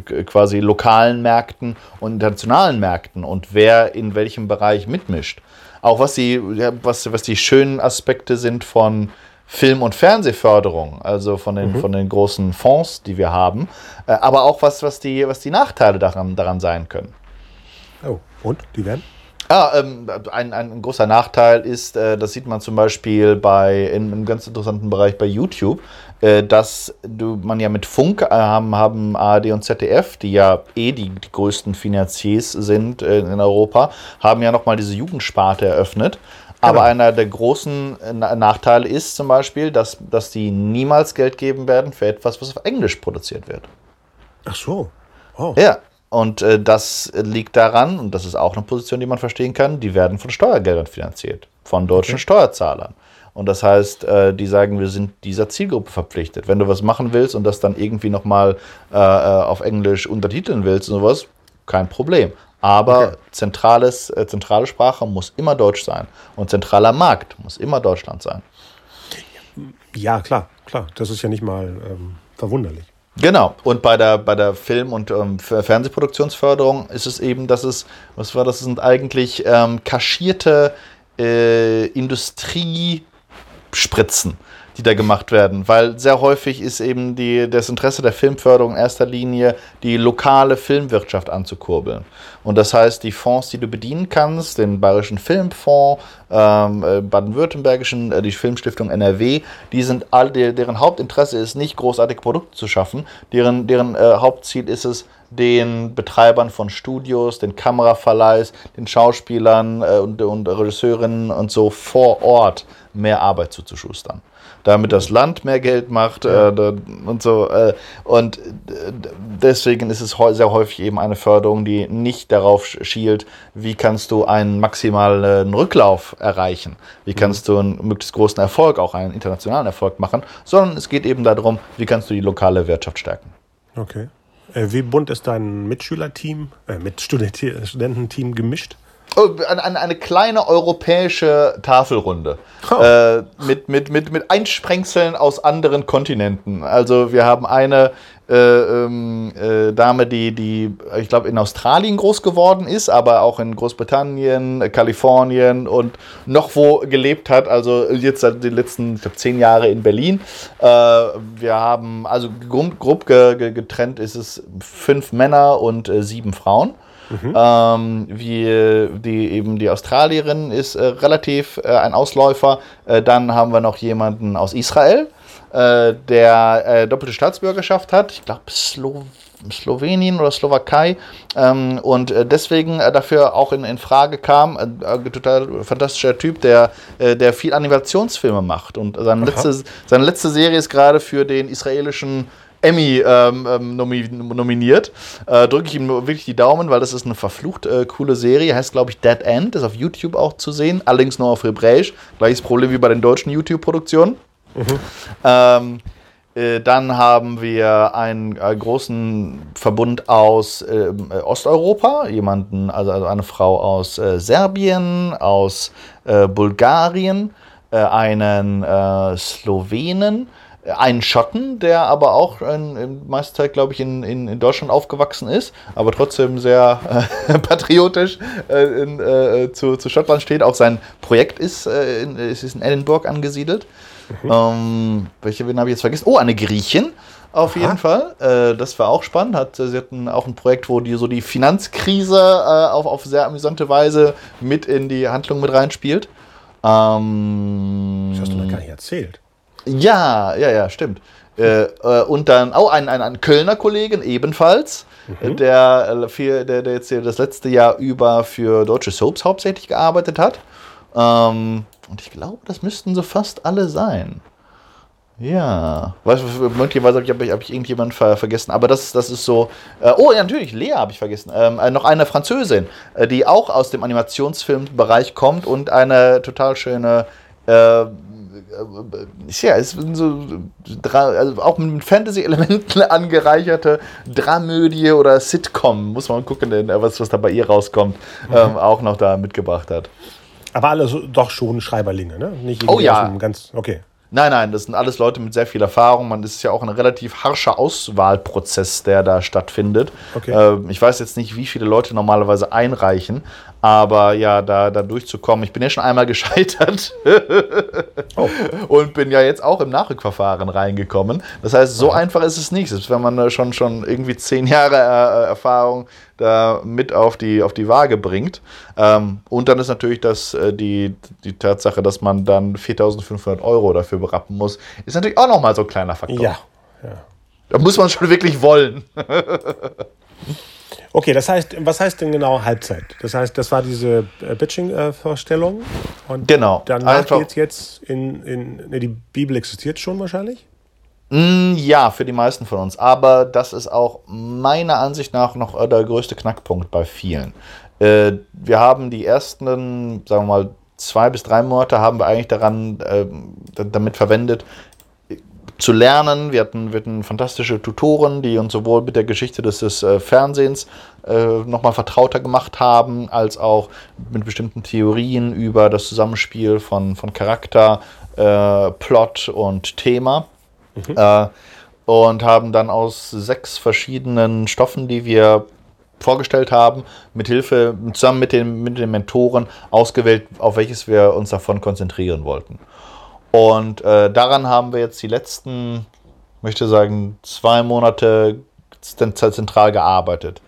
äh, quasi lokalen Märkten und internationalen Märkten und wer in welchem Bereich mitmischt. Auch was die, was, was die schönen Aspekte sind von Film- und Fernsehförderung, also von den, mhm. von den großen Fonds, die wir haben, äh, aber auch was, was, die, was die Nachteile daran, daran sein können. Oh, und die werden? Ah, ähm, ein, ein großer Nachteil ist, äh, das sieht man zum Beispiel bei, in einem ganz interessanten Bereich bei YouTube, äh, dass du, man ja mit Funk äh, haben, haben ARD und ZDF, die ja eh die, die größten Finanziers sind äh, in Europa, haben ja nochmal diese Jugendsparte eröffnet. Aber genau. einer der großen äh, Nachteile ist zum Beispiel, dass, dass die niemals Geld geben werden für etwas, was auf Englisch produziert wird. Ach so. Oh. Ja, und äh, das liegt daran, und das ist auch eine Position, die man verstehen kann, die werden von Steuergeldern finanziert, von deutschen okay. Steuerzahlern. Und das heißt, äh, die sagen, wir sind dieser Zielgruppe verpflichtet. Wenn du was machen willst und das dann irgendwie nochmal äh, äh, auf Englisch untertiteln willst und sowas, kein Problem. Aber okay. zentrales, äh, zentrale Sprache muss immer Deutsch sein. Und zentraler Markt muss immer Deutschland sein. Ja, klar, klar. Das ist ja nicht mal ähm, verwunderlich. Genau. Und bei der, bei der Film- und ähm, Fernsehproduktionsförderung ist es eben, dass es, was war das, sind eigentlich ähm, kaschierte äh, Industriespritzen die da gemacht werden, weil sehr häufig ist eben die, das Interesse der Filmförderung in erster Linie, die lokale Filmwirtschaft anzukurbeln. Und das heißt, die Fonds, die du bedienen kannst, den Bayerischen Filmfonds, ähm, äh, baden-württembergischen, äh, die Filmstiftung NRW, die sind all, deren Hauptinteresse ist nicht großartige Produkte zu schaffen, deren, deren äh, Hauptziel ist es, den Betreibern von Studios, den Kameraverleihs, den Schauspielern äh, und, und Regisseurinnen und so vor Ort mehr Arbeit zuzuschustern damit das Land mehr Geld macht äh, und so. Äh, und deswegen ist es sehr häufig eben eine Förderung, die nicht darauf schielt, wie kannst du einen maximalen Rücklauf erreichen, wie kannst mhm. du einen möglichst großen Erfolg, auch einen internationalen Erfolg machen, sondern es geht eben darum, wie kannst du die lokale Wirtschaft stärken. Okay. Äh, wie bunt ist dein Mitschülerteam, äh, mit Studententeam gemischt? Oh, eine, eine, kleine europäische Tafelrunde oh. äh, mit, mit, mit, mit Einsprengseln aus anderen Kontinenten. Also wir haben eine äh, ähm, äh, Dame, die, die ich glaube, in Australien groß geworden ist, aber auch in Großbritannien, Kalifornien und noch wo gelebt hat. Also jetzt seit den letzten, ich glaube, zehn Jahre in Berlin. Äh, wir haben, also grob getrennt ist es fünf Männer und äh, sieben Frauen. Mhm. Ähm, wie die eben die Australierin ist äh, relativ äh, ein Ausläufer. Äh, dann haben wir noch jemanden aus Israel, äh, der äh, doppelte Staatsbürgerschaft hat. Ich glaube Slo Slowenien oder Slowakei ähm, und äh, deswegen dafür auch in, in Frage kam. Ein total fantastischer Typ, der, der viel Animationsfilme macht und seine letzte, seine letzte Serie ist gerade für den israelischen Emmy ähm, ähm nominiert. Äh, Drücke ich ihm wirklich die Daumen, weil das ist eine verflucht äh, coole Serie. Heißt, glaube ich, Dead End. Ist auf YouTube auch zu sehen. Allerdings nur auf Hebräisch. Gleiches Problem wie bei den deutschen YouTube-Produktionen. Mhm. Ähm, äh, dann haben wir einen, einen, großen Verbund aus äh, Osteuropa, jemanden, also, also, eine Frau aus äh, Serbien, aus äh, Bulgarien, äh, einen äh, Slowenen, einen Schotten, der aber auch in, in meiste Zeit, glaube ich, in, in, in, Deutschland aufgewachsen ist, aber trotzdem sehr äh, patriotisch äh, in, äh, zu, zu Schottland steht. Auch sein Projekt ist, äh, in, ist in Edinburgh angesiedelt. Mhm. Ähm, welche wen habe ich jetzt vergessen? Oh, eine Griechin. Auf Aha. jeden Fall. Äh, das war auch spannend. Hat, sie hatten auch ein Projekt, wo die so die Finanzkrise äh, auf, auf sehr amüsante Weise mit in die Handlung mit reinspielt. Ähm, das hast du mir gar nicht erzählt. Ja, ja, ja, stimmt. Äh, äh, und dann auch ein, ein, ein Kölner Kollegen ebenfalls, mhm. der, äh, für, der, der jetzt das letzte Jahr über für deutsche Soaps hauptsächlich gearbeitet hat. Ähm, und ich glaube, das müssten so fast alle sein. Ja, weißt du, möglicherweise habe ich, hab ich irgendjemanden ver vergessen, aber das, das ist so. Äh, oh, ja, natürlich, Lea habe ich vergessen. Ähm, äh, noch eine Französin, äh, die auch aus dem Animationsfilmbereich kommt und eine total schöne äh, ja, es sind so also auch mit Fantasy-Elementen angereicherte Dramödie oder Sitcom, muss man gucken, was, was da bei ihr rauskommt, mhm. ähm, auch noch da mitgebracht hat. Aber alle so, doch schon Schreiberlinge, ne? Nicht oh ja. Ganz, okay. Nein, nein, das sind alles Leute mit sehr viel Erfahrung. Man ist ja auch ein relativ harscher Auswahlprozess, der da stattfindet. Okay. Ähm, ich weiß jetzt nicht, wie viele Leute normalerweise einreichen, aber ja, da, da durchzukommen, ich bin ja schon einmal gescheitert oh. und bin ja jetzt auch im Nachrückverfahren reingekommen. Das heißt, so Aha. einfach ist es nicht. Selbst wenn man schon, schon irgendwie zehn Jahre äh, Erfahrung da mit auf die, auf die Waage bringt. Ähm, und dann ist natürlich das, äh, die, die Tatsache, dass man dann 4.500 Euro dafür berappen muss, ist natürlich auch nochmal so ein kleiner Faktor. Ja. ja. Da muss man schon wirklich wollen. Okay, das heißt, was heißt denn genau Halbzeit? Das heißt, das war diese äh, Bitching-Vorstellung. und genau. Danach geht jetzt in, in. Ne, die Bibel existiert schon wahrscheinlich? Mm, ja, für die meisten von uns. Aber das ist auch meiner Ansicht nach noch äh, der größte Knackpunkt bei vielen. Äh, wir haben die ersten, sagen wir mal, zwei bis drei Monate haben wir eigentlich daran äh, damit verwendet, zu lernen. Wir hatten, wir hatten fantastische Tutoren, die uns sowohl mit der Geschichte des, des äh, Fernsehens äh, nochmal vertrauter gemacht haben, als auch mit bestimmten Theorien über das Zusammenspiel von, von Charakter, äh, Plot und Thema. Mhm. Äh, und haben dann aus sechs verschiedenen Stoffen, die wir vorgestellt haben, mit Hilfe, zusammen mit den, mit den Mentoren ausgewählt, auf welches wir uns davon konzentrieren wollten. Und äh, daran haben wir jetzt die letzten, möchte sagen, zwei Monate zentral gearbeitet.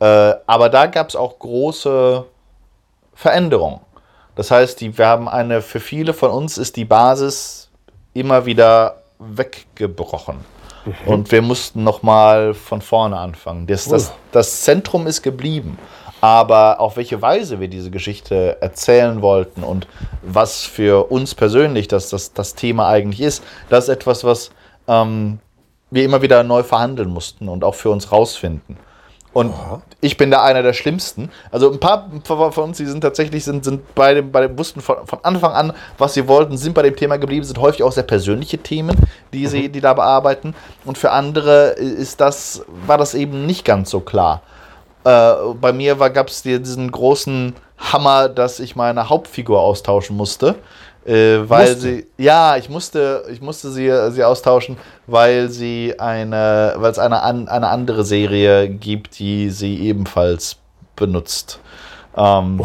Äh, aber da gab es auch große Veränderungen. Das heißt, die, wir haben eine, für viele von uns ist die Basis immer wieder weggebrochen. Mhm. Und wir mussten nochmal von vorne anfangen. Das, das, das Zentrum ist geblieben. Aber auf welche Weise wir diese Geschichte erzählen wollten und was für uns persönlich das, das, das Thema eigentlich ist, das ist etwas, was ähm, wir immer wieder neu verhandeln mussten und auch für uns rausfinden. Und Aha. ich bin da einer der Schlimmsten. Also ein paar von uns, die sind tatsächlich, sind, sind bei dem, bei dem wussten von, von Anfang an, was sie wollten, sind bei dem Thema geblieben, sind häufig auch sehr persönliche Themen, die sie, mhm. die da bearbeiten. Und für andere ist das, war das eben nicht ganz so klar. Äh, bei mir gab es diesen großen Hammer, dass ich meine Hauptfigur austauschen musste. Äh, weil musste. sie, ja, ich musste, ich musste sie, sie austauschen, weil sie eine, weil es eine, eine andere Serie gibt, die sie ebenfalls benutzt. Ähm,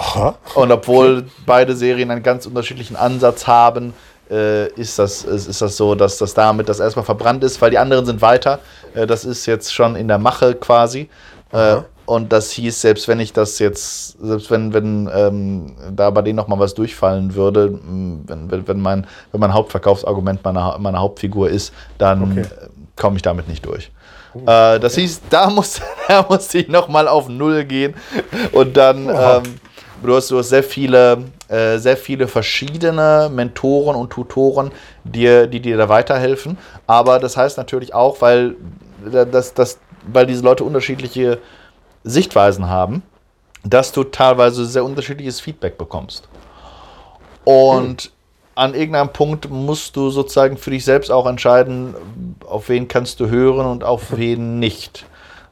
und obwohl beide Serien einen ganz unterschiedlichen Ansatz haben, äh, ist, das, ist, ist das so, dass das damit das erstmal verbrannt ist, weil die anderen sind weiter. Äh, das ist jetzt schon in der Mache quasi. Äh, und das hieß, selbst wenn ich das jetzt, selbst wenn, wenn ähm, da bei denen nochmal was durchfallen würde, wenn, wenn, wenn, mein, wenn mein Hauptverkaufsargument meine, meine Hauptfigur ist, dann okay. komme ich damit nicht durch. Oh, äh, das okay. hieß, da musste, da musste ich nochmal auf Null gehen. Und dann, ähm, du, hast, du hast sehr viele, äh, sehr viele verschiedene Mentoren und Tutoren, die, die dir da weiterhelfen. Aber das heißt natürlich auch, weil, das, das, weil diese Leute unterschiedliche Sichtweisen haben, dass du teilweise sehr unterschiedliches Feedback bekommst. Und hm. an irgendeinem Punkt musst du sozusagen für dich selbst auch entscheiden, auf wen kannst du hören und auf wen nicht.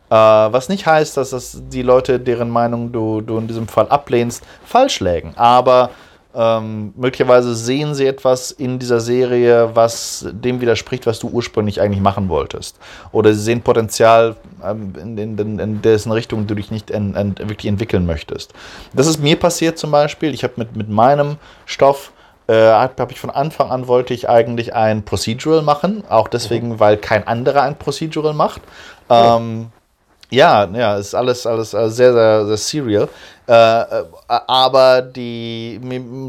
Äh, was nicht heißt, dass das die Leute, deren Meinung du, du in diesem Fall ablehnst, falsch lägen. Aber ähm, möglicherweise sehen sie etwas in dieser Serie, was dem widerspricht, was du ursprünglich eigentlich machen wolltest. Oder sie sehen Potenzial ähm, in, in, in, dessen Richtung du dich nicht en, en, wirklich entwickeln möchtest. Das ist mir passiert zum Beispiel. Ich habe mit, mit meinem Stoff äh, habe ich von Anfang an wollte ich eigentlich ein Procedural machen, auch deswegen, mhm. weil kein anderer ein Procedural macht. Ähm, ja, ja, ist alles, alles sehr, sehr, sehr serial. Äh, äh, aber die,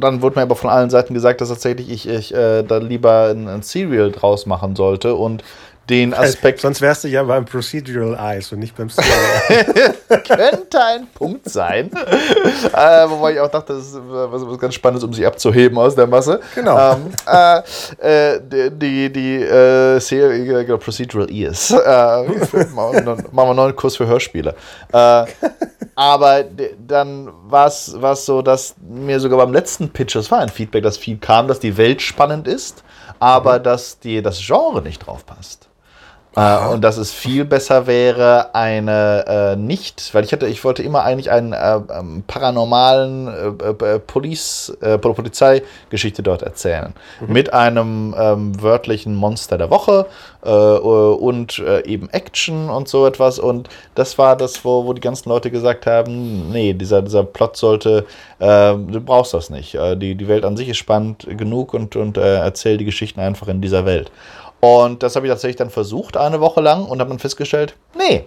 dann wurde mir aber von allen Seiten gesagt, dass tatsächlich ich, ich äh, da lieber ein, ein Serial draus machen sollte und den Aspekt. Sonst wärst du ja beim Procedural Eyes und nicht beim. Könnte ein Punkt sein. äh, wobei ich auch dachte, das ist was, was, ganz Spannendes, um sich abzuheben aus der Masse. Genau. Ähm, äh, äh, die die äh, Serie, genau, Procedural Ears. Äh, machen wir noch einen Kurs für Hörspiele. Äh, aber dann war es so, dass mir sogar beim letzten Pitch, das war ein Feedback, das viel kam, dass die Welt spannend ist, aber mhm. dass die, das Genre nicht drauf passt. Äh, und dass es viel besser wäre, eine äh, nicht, weil ich hatte, ich wollte immer eigentlich einen äh, ähm, paranormalen äh, äh, Police, äh, Polizeigeschichte dort erzählen. Mhm. Mit einem ähm, wörtlichen Monster der Woche und eben Action und so etwas. Und das war das, wo, wo die ganzen Leute gesagt haben, nee, dieser, dieser Plot sollte, du brauchst das nicht. die, die Welt an sich ist spannend genug und, und erzähl die Geschichten einfach in dieser Welt. Und das habe ich tatsächlich dann versucht, eine Woche lang, und habe dann festgestellt, nee,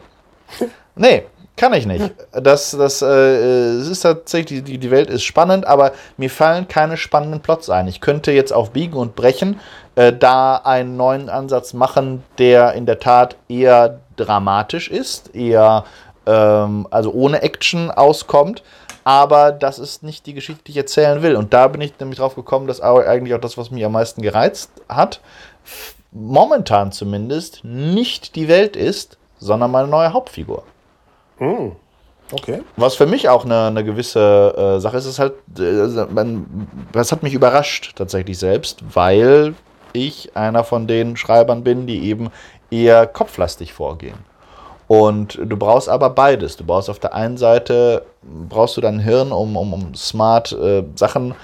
nee, kann ich nicht. Das, das, äh, ist tatsächlich, die, die Welt ist spannend, aber mir fallen keine spannenden Plots ein. Ich könnte jetzt auf Biegen und Brechen äh, da einen neuen Ansatz machen, der in der Tat eher dramatisch ist, eher ähm, also ohne Action auskommt, aber das ist nicht die Geschichte, die ich erzählen will. Und da bin ich nämlich drauf gekommen, dass eigentlich auch das, was mich am meisten gereizt hat, momentan zumindest nicht die Welt ist, sondern meine neue Hauptfigur. Mm. Okay. Was für mich auch eine, eine gewisse äh, Sache ist, ist halt, äh, man, das hat mich überrascht tatsächlich selbst, weil ich einer von den Schreibern bin, die eben eher kopflastig vorgehen. Und du brauchst aber beides. Du brauchst auf der einen Seite, brauchst du dein Hirn, um, um, um smart äh, Sachen äh,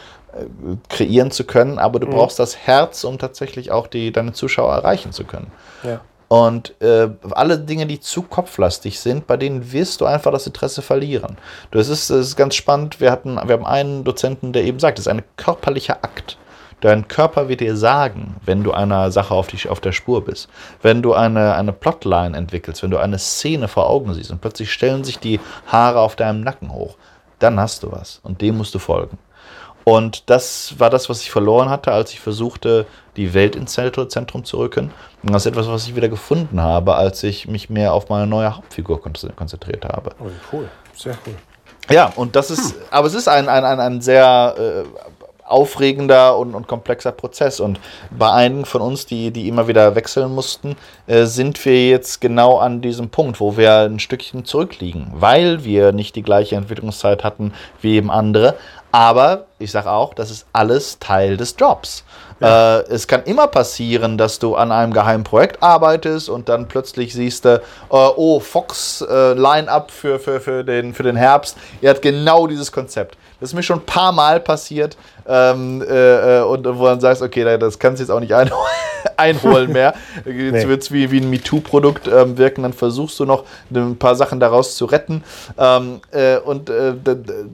kreieren zu können, aber du mhm. brauchst das Herz, um tatsächlich auch die, deine Zuschauer erreichen zu können. Ja. Und äh, alle Dinge, die zu kopflastig sind, bei denen wirst du einfach das Interesse verlieren. Das ist, das ist ganz spannend. Wir, hatten, wir haben einen Dozenten, der eben sagt, es ist ein körperlicher Akt. Dein Körper wird dir sagen, wenn du einer Sache auf, die, auf der Spur bist. Wenn du eine, eine Plotline entwickelst, wenn du eine Szene vor Augen siehst und plötzlich stellen sich die Haare auf deinem Nacken hoch, dann hast du was und dem musst du folgen. Und das war das, was ich verloren hatte, als ich versuchte, die Welt ins Zentrum zu rücken. Und das ist etwas, was ich wieder gefunden habe, als ich mich mehr auf meine neue Hauptfigur konzentriert habe. Oh, cool. Sehr cool. Ja, und das ist, hm. aber es ist ein, ein, ein, ein sehr äh, aufregender und, und, komplexer Prozess. Und bei einigen von uns, die, die immer wieder wechseln mussten, äh, sind wir jetzt genau an diesem Punkt, wo wir ein Stückchen zurückliegen, weil wir nicht die gleiche Entwicklungszeit hatten wie eben andere. Aber ich sage auch, das ist alles Teil des Jobs. Ja. Äh, es kann immer passieren, dass du an einem geheimen Projekt arbeitest und dann plötzlich siehst du, äh, oh, Fox äh, Line-Up für, für, für, den, für den Herbst. Ihr habt genau dieses Konzept. Das ist mir schon ein paar Mal passiert. Ähm, äh, äh und wo dann sagst, okay, das kannst du jetzt auch nicht einholen, einholen mehr. Jetzt nee. wird es wie, wie ein MeToo-Produkt ähm, wirken. Dann versuchst du noch ein paar Sachen daraus zu retten. Ähm, äh, und, äh,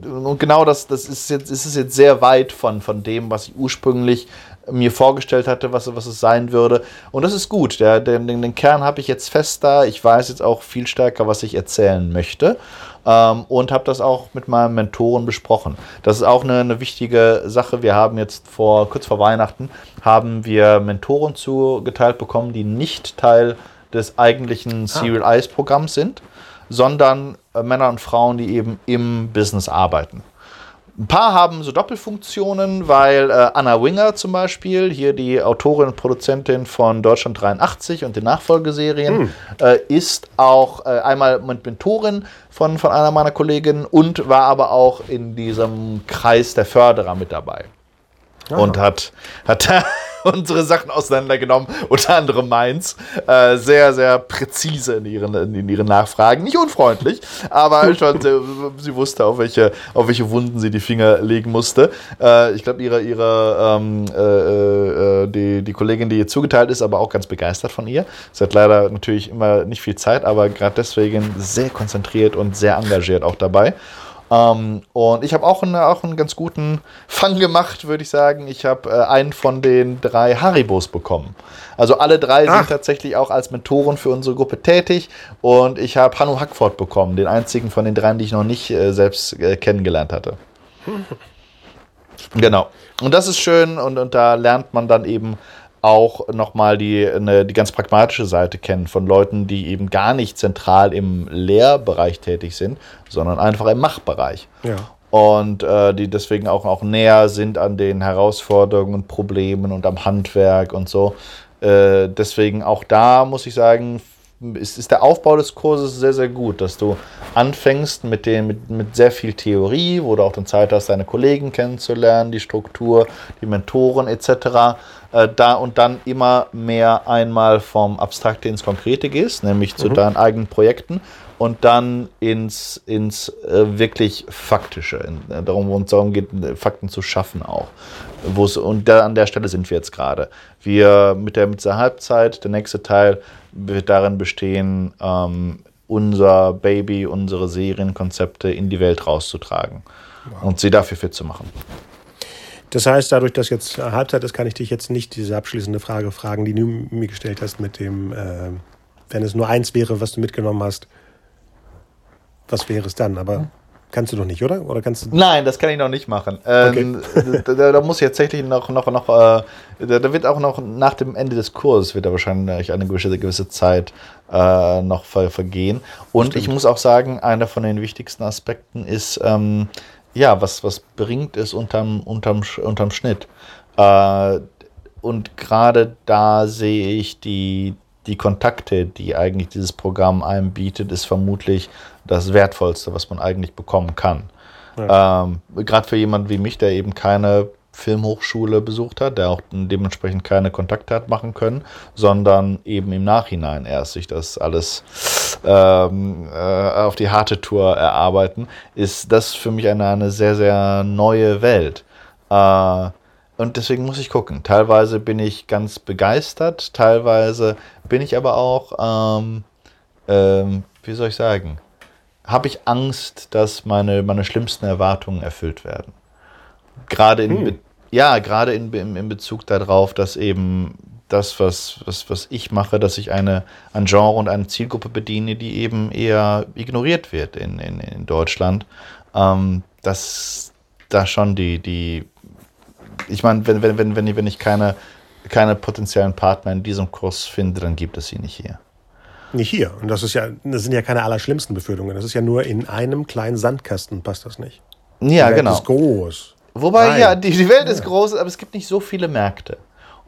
und genau das, das ist jetzt, ist es jetzt sehr weit von, von dem, was ich ursprünglich mir vorgestellt hatte, was, was es sein würde. Und das ist gut. Der, den, den Kern habe ich jetzt fest da. Ich weiß jetzt auch viel stärker, was ich erzählen möchte ähm, und habe das auch mit meinem Mentoren besprochen. Das ist auch eine, eine, wichtige Sache. Wir haben jetzt vor kurz vor Weihnachten haben wir Mentoren zugeteilt bekommen, die nicht Teil des eigentlichen ah. Serial Eyes Programms sind, sondern äh, Männer und Frauen, die eben im Business arbeiten. Ein paar haben so Doppelfunktionen, weil äh, Anna Winger zum Beispiel, hier die Autorin und Produzentin von Deutschland 83 und den Nachfolgeserien, hm. äh, ist auch äh, einmal Mentorin von, von einer meiner Kolleginnen und war aber auch in diesem Kreis der Förderer mit dabei. Aha. Und hat, hat unsere Sachen auseinandergenommen, unter anderem meins. Äh, sehr, sehr präzise in ihren, in ihren Nachfragen. Nicht unfreundlich, aber schon, sie, sie, wusste, auf welche, auf welche Wunden sie die Finger legen musste. Äh, ich glaube, ihre, ihre ähm, äh, äh, die, die Kollegin, die ihr zugeteilt ist, aber auch ganz begeistert von ihr. Sie hat leider natürlich immer nicht viel Zeit, aber gerade deswegen sehr konzentriert und sehr engagiert auch dabei. Ähm, und ich habe auch, eine, auch einen ganz guten Fang gemacht, würde ich sagen. Ich habe äh, einen von den drei Haribos bekommen. Also alle drei Ach. sind tatsächlich auch als Mentoren für unsere Gruppe tätig. Und ich habe Hanno Hackford bekommen, den einzigen von den dreien, die ich noch nicht äh, selbst äh, kennengelernt hatte. Genau. Und das ist schön und, und da lernt man dann eben auch nochmal die, eine, die ganz pragmatische Seite kennen von Leuten, die eben gar nicht zentral im Lehrbereich tätig sind, sondern einfach im Machbereich. Ja. Und äh, die deswegen auch, auch näher sind an den Herausforderungen und Problemen und am Handwerk und so. Äh, deswegen auch da muss ich sagen, ist, ist der Aufbau des Kurses sehr, sehr gut, dass du anfängst mit, den, mit, mit sehr viel Theorie, wo du auch dann Zeit hast, deine Kollegen kennenzulernen, die Struktur, die Mentoren etc äh, da und dann immer mehr einmal vom Abstrakte ins Konkrete gehst, nämlich zu mhm. deinen eigenen Projekten und dann ins, ins äh, wirklich Faktische, in, äh, darum, wo es darum geht, Fakten zu schaffen auch. Wo's, und da, an der Stelle sind wir jetzt gerade. Wir mit der, mit der Halbzeit, der nächste Teil wird darin bestehen, ähm, unser Baby, unsere Serienkonzepte in die Welt rauszutragen wow. und sie dafür fit zu machen. Das heißt, dadurch, dass jetzt Halbzeit ist, kann ich dich jetzt nicht diese abschließende Frage fragen, die du mir gestellt hast mit dem, äh, wenn es nur eins wäre, was du mitgenommen hast, was wäre es dann? Aber Kannst du doch nicht, oder? Oder kannst du Nein, das kann ich noch nicht machen. Ähm, okay. da, da, muss ich tatsächlich noch, noch, noch äh, da, da, wird auch noch nach dem Ende des Kurses wird da wahrscheinlich eine gewisse, gewisse Zeit äh, noch ver, vergehen. Und Stimmt. ich muss auch sagen, einer von den wichtigsten Aspekten ist, ähm, ja, was, was bringt es unterm, unterm, unterm Schnitt? Äh, und gerade da sehe ich die, die Kontakte, die eigentlich dieses Programm einem bietet, ist vermutlich das Wertvollste, was man eigentlich bekommen kann. Ja. Ähm, Gerade für jemanden wie mich, der eben keine Filmhochschule besucht hat, der auch dementsprechend keine Kontakte hat machen können, sondern eben im Nachhinein erst sich das alles ähm, äh, auf die harte Tour erarbeiten, ist das für mich eine, eine sehr, sehr neue Welt. Äh, und deswegen muss ich gucken. Teilweise bin ich ganz begeistert, teilweise bin ich aber auch, ähm, ähm, wie soll ich sagen, habe ich Angst, dass meine, meine schlimmsten Erwartungen erfüllt werden. Gerade in, hm. ja, gerade in, in, in Bezug darauf, dass eben das, was, was, was ich mache, dass ich eine, ein Genre und eine Zielgruppe bediene, die eben eher ignoriert wird in, in, in Deutschland. Ähm, dass da schon die, die ich meine, wenn, wenn, wenn, wenn, ich, wenn ich keine, keine potenziellen Partner in diesem Kurs finde, dann gibt es sie nicht hier. Nicht hier. Und das ist ja, das sind ja keine allerschlimmsten Befürchtungen. Das ist ja nur in einem kleinen Sandkasten passt das nicht. Ja, genau. Welt ist groß. Wobei, Nein. ja, die, die Welt ja. ist groß, aber es gibt nicht so viele Märkte.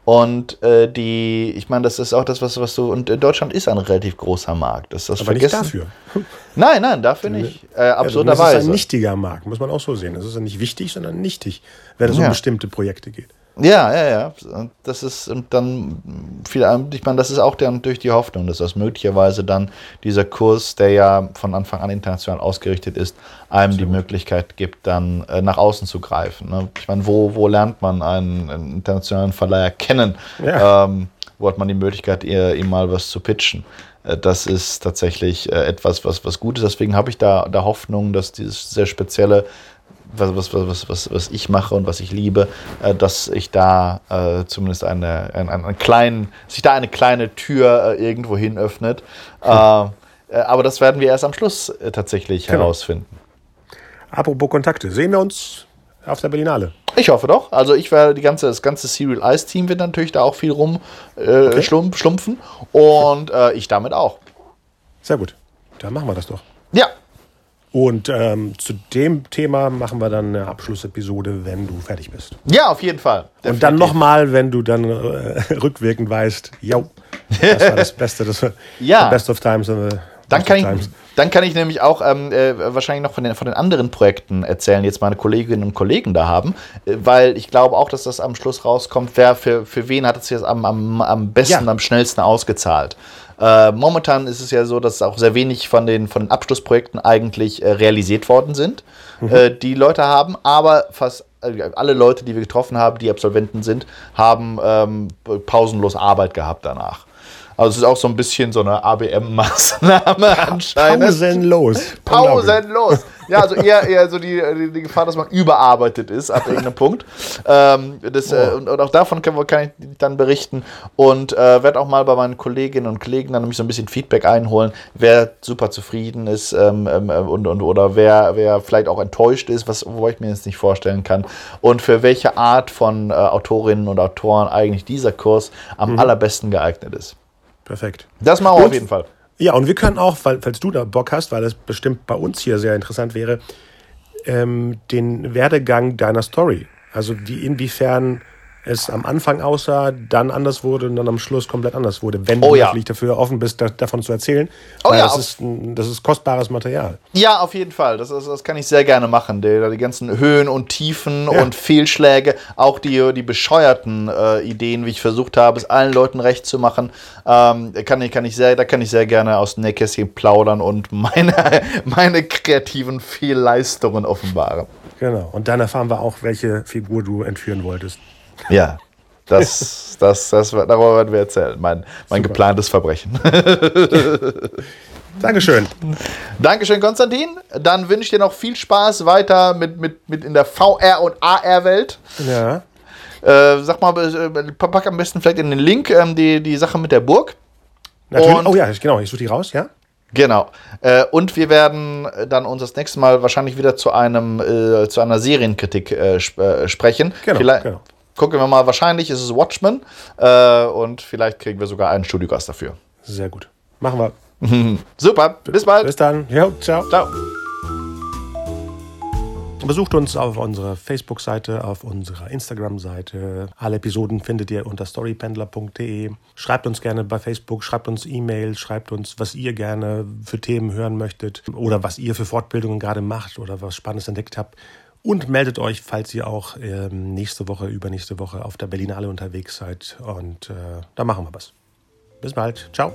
Und äh, die, ich meine, das ist auch das, was, was du, und Deutschland ist ein relativ großer Markt. Das, das Aber vergessen. nicht dafür. Nein, nein, dafür nicht. Äh, absurderweise. Ja, das ist ein nichtiger Markt, muss man auch so sehen. Das ist ja nicht wichtig, sondern nichtig, wenn es ja. um bestimmte Projekte geht. Ja, ja, ja. Das ist dann viel, ich meine, das ist auch dann durch die Hoffnung, dass das möglicherweise dann dieser Kurs, der ja von Anfang an international ausgerichtet ist, einem so. die Möglichkeit gibt, dann äh, nach außen zu greifen. Ne? Ich meine, wo, wo lernt man einen, einen internationalen Verleiher kennen? Ja. Ähm, wo hat man die Möglichkeit, ihr, ihm mal was zu pitchen? Äh, das ist tatsächlich äh, etwas, was, was gut ist. Deswegen habe ich da, da Hoffnung, dass dieses sehr spezielle was, was, was, was, was ich mache und was ich liebe, äh, dass ich da äh, zumindest eine, eine, eine kleinen, sich da eine kleine Tür äh, irgendwo hin öffnet. Hm. Äh, aber das werden wir erst am Schluss äh, tatsächlich genau. herausfinden. Apropos Kontakte, sehen wir uns auf der Berlinale? Ich hoffe doch. Also ich werde die ganze, das ganze Serial Ice Team wird natürlich da auch viel rumschlumpfen äh, okay. und ich damit auch. Sehr gut. Dann machen wir das doch. Ja, und ähm, zu dem Thema machen wir dann eine Abschlussepisode, wenn du fertig bist. Ja, auf jeden Fall. Definitiv. Und dann nochmal, wenn du dann äh, rückwirkend weißt, yo, das war das Beste, das war ja. Best of Times. Äh, dann kann, ich, dann kann ich nämlich auch ähm, äh, wahrscheinlich noch von den, von den anderen Projekten erzählen, die jetzt meine Kolleginnen und Kollegen da haben, äh, weil ich glaube auch, dass das am Schluss rauskommt, wer für, für wen hat es jetzt am, am, am besten, ja. am schnellsten ausgezahlt. Äh, momentan ist es ja so, dass auch sehr wenig von den, von den Abschlussprojekten eigentlich äh, realisiert worden sind, mhm. äh, die Leute haben, aber fast äh, alle Leute, die wir getroffen haben, die Absolventen sind, haben ähm, pausenlos Arbeit gehabt danach. Also es ist auch so ein bisschen so eine ABM-Maßnahme anscheinend. Pausenlos. Pausenlos. Ja, also eher, eher so die, die, Gefahr, dass man überarbeitet ist ab irgendeinem Punkt. Ähm, das, äh, und, und, auch davon kann, kann, ich dann berichten und äh, werde auch mal bei meinen Kolleginnen und Kollegen dann nämlich so ein bisschen Feedback einholen, wer super zufrieden ist ähm, ähm, und, und, oder wer, wer vielleicht auch enttäuscht ist, was, wo ich mir jetzt nicht vorstellen kann und für welche Art von äh, Autorinnen und Autoren eigentlich dieser Kurs am mhm. allerbesten geeignet ist. Perfekt. Das machen wir und, auf jeden Fall. Ja, und wir können auch, falls du da Bock hast, weil das bestimmt bei uns hier sehr interessant wäre, ähm, den Werdegang deiner Story. Also wie inwiefern es am Anfang aussah, dann anders wurde und dann am Schluss komplett anders wurde, wenn oh, du ja. natürlich dafür offen bist, da, davon zu erzählen. Oh, ja, das, ist, das ist kostbares Material. Ja, auf jeden Fall. Das, das, das kann ich sehr gerne machen. Die, die ganzen Höhen und Tiefen ja. und Fehlschläge, auch die, die bescheuerten äh, Ideen, wie ich versucht habe, es allen Leuten recht zu machen, ähm, kann, ich, kann ich sehr, da kann ich sehr gerne aus dem Nähkästchen plaudern und meine, meine kreativen Fehlleistungen offenbaren. Genau. Und dann erfahren wir auch, welche Figur du entführen wolltest. Ja, das, das, das, darüber werden wir erzählen. Mein, mein geplantes Verbrechen. Dankeschön. Dankeschön, Konstantin. Dann wünsche ich dir noch viel Spaß weiter mit, mit, mit in der VR- und AR-Welt. Ja. Äh, sag mal, äh, pack am besten vielleicht in den Link ähm, die, die Sache mit der Burg. Natürlich. Und oh ja, genau. Ich suche die raus, ja. Genau. Äh, und wir werden dann uns das nächste Mal wahrscheinlich wieder zu einem äh, zu einer Serienkritik äh, sp äh, sprechen. Genau, vielleicht genau. Gucken wir mal. Wahrscheinlich ist es Watchmen äh, und vielleicht kriegen wir sogar einen Studiogast dafür. Sehr gut. Machen wir. Super. Bis bald. Bis dann. Ja, ciao. Ciao. Besucht uns auf unserer Facebook-Seite, auf unserer Instagram-Seite. Alle Episoden findet ihr unter storypendler.de. Schreibt uns gerne bei Facebook, schreibt uns E-Mail, schreibt uns, was ihr gerne für Themen hören möchtet oder was ihr für Fortbildungen gerade macht oder was Spannendes entdeckt habt. Und meldet euch, falls ihr auch ähm, nächste Woche, übernächste Woche auf der Berlinale unterwegs seid. Und äh, da machen wir was. Bis bald. Ciao.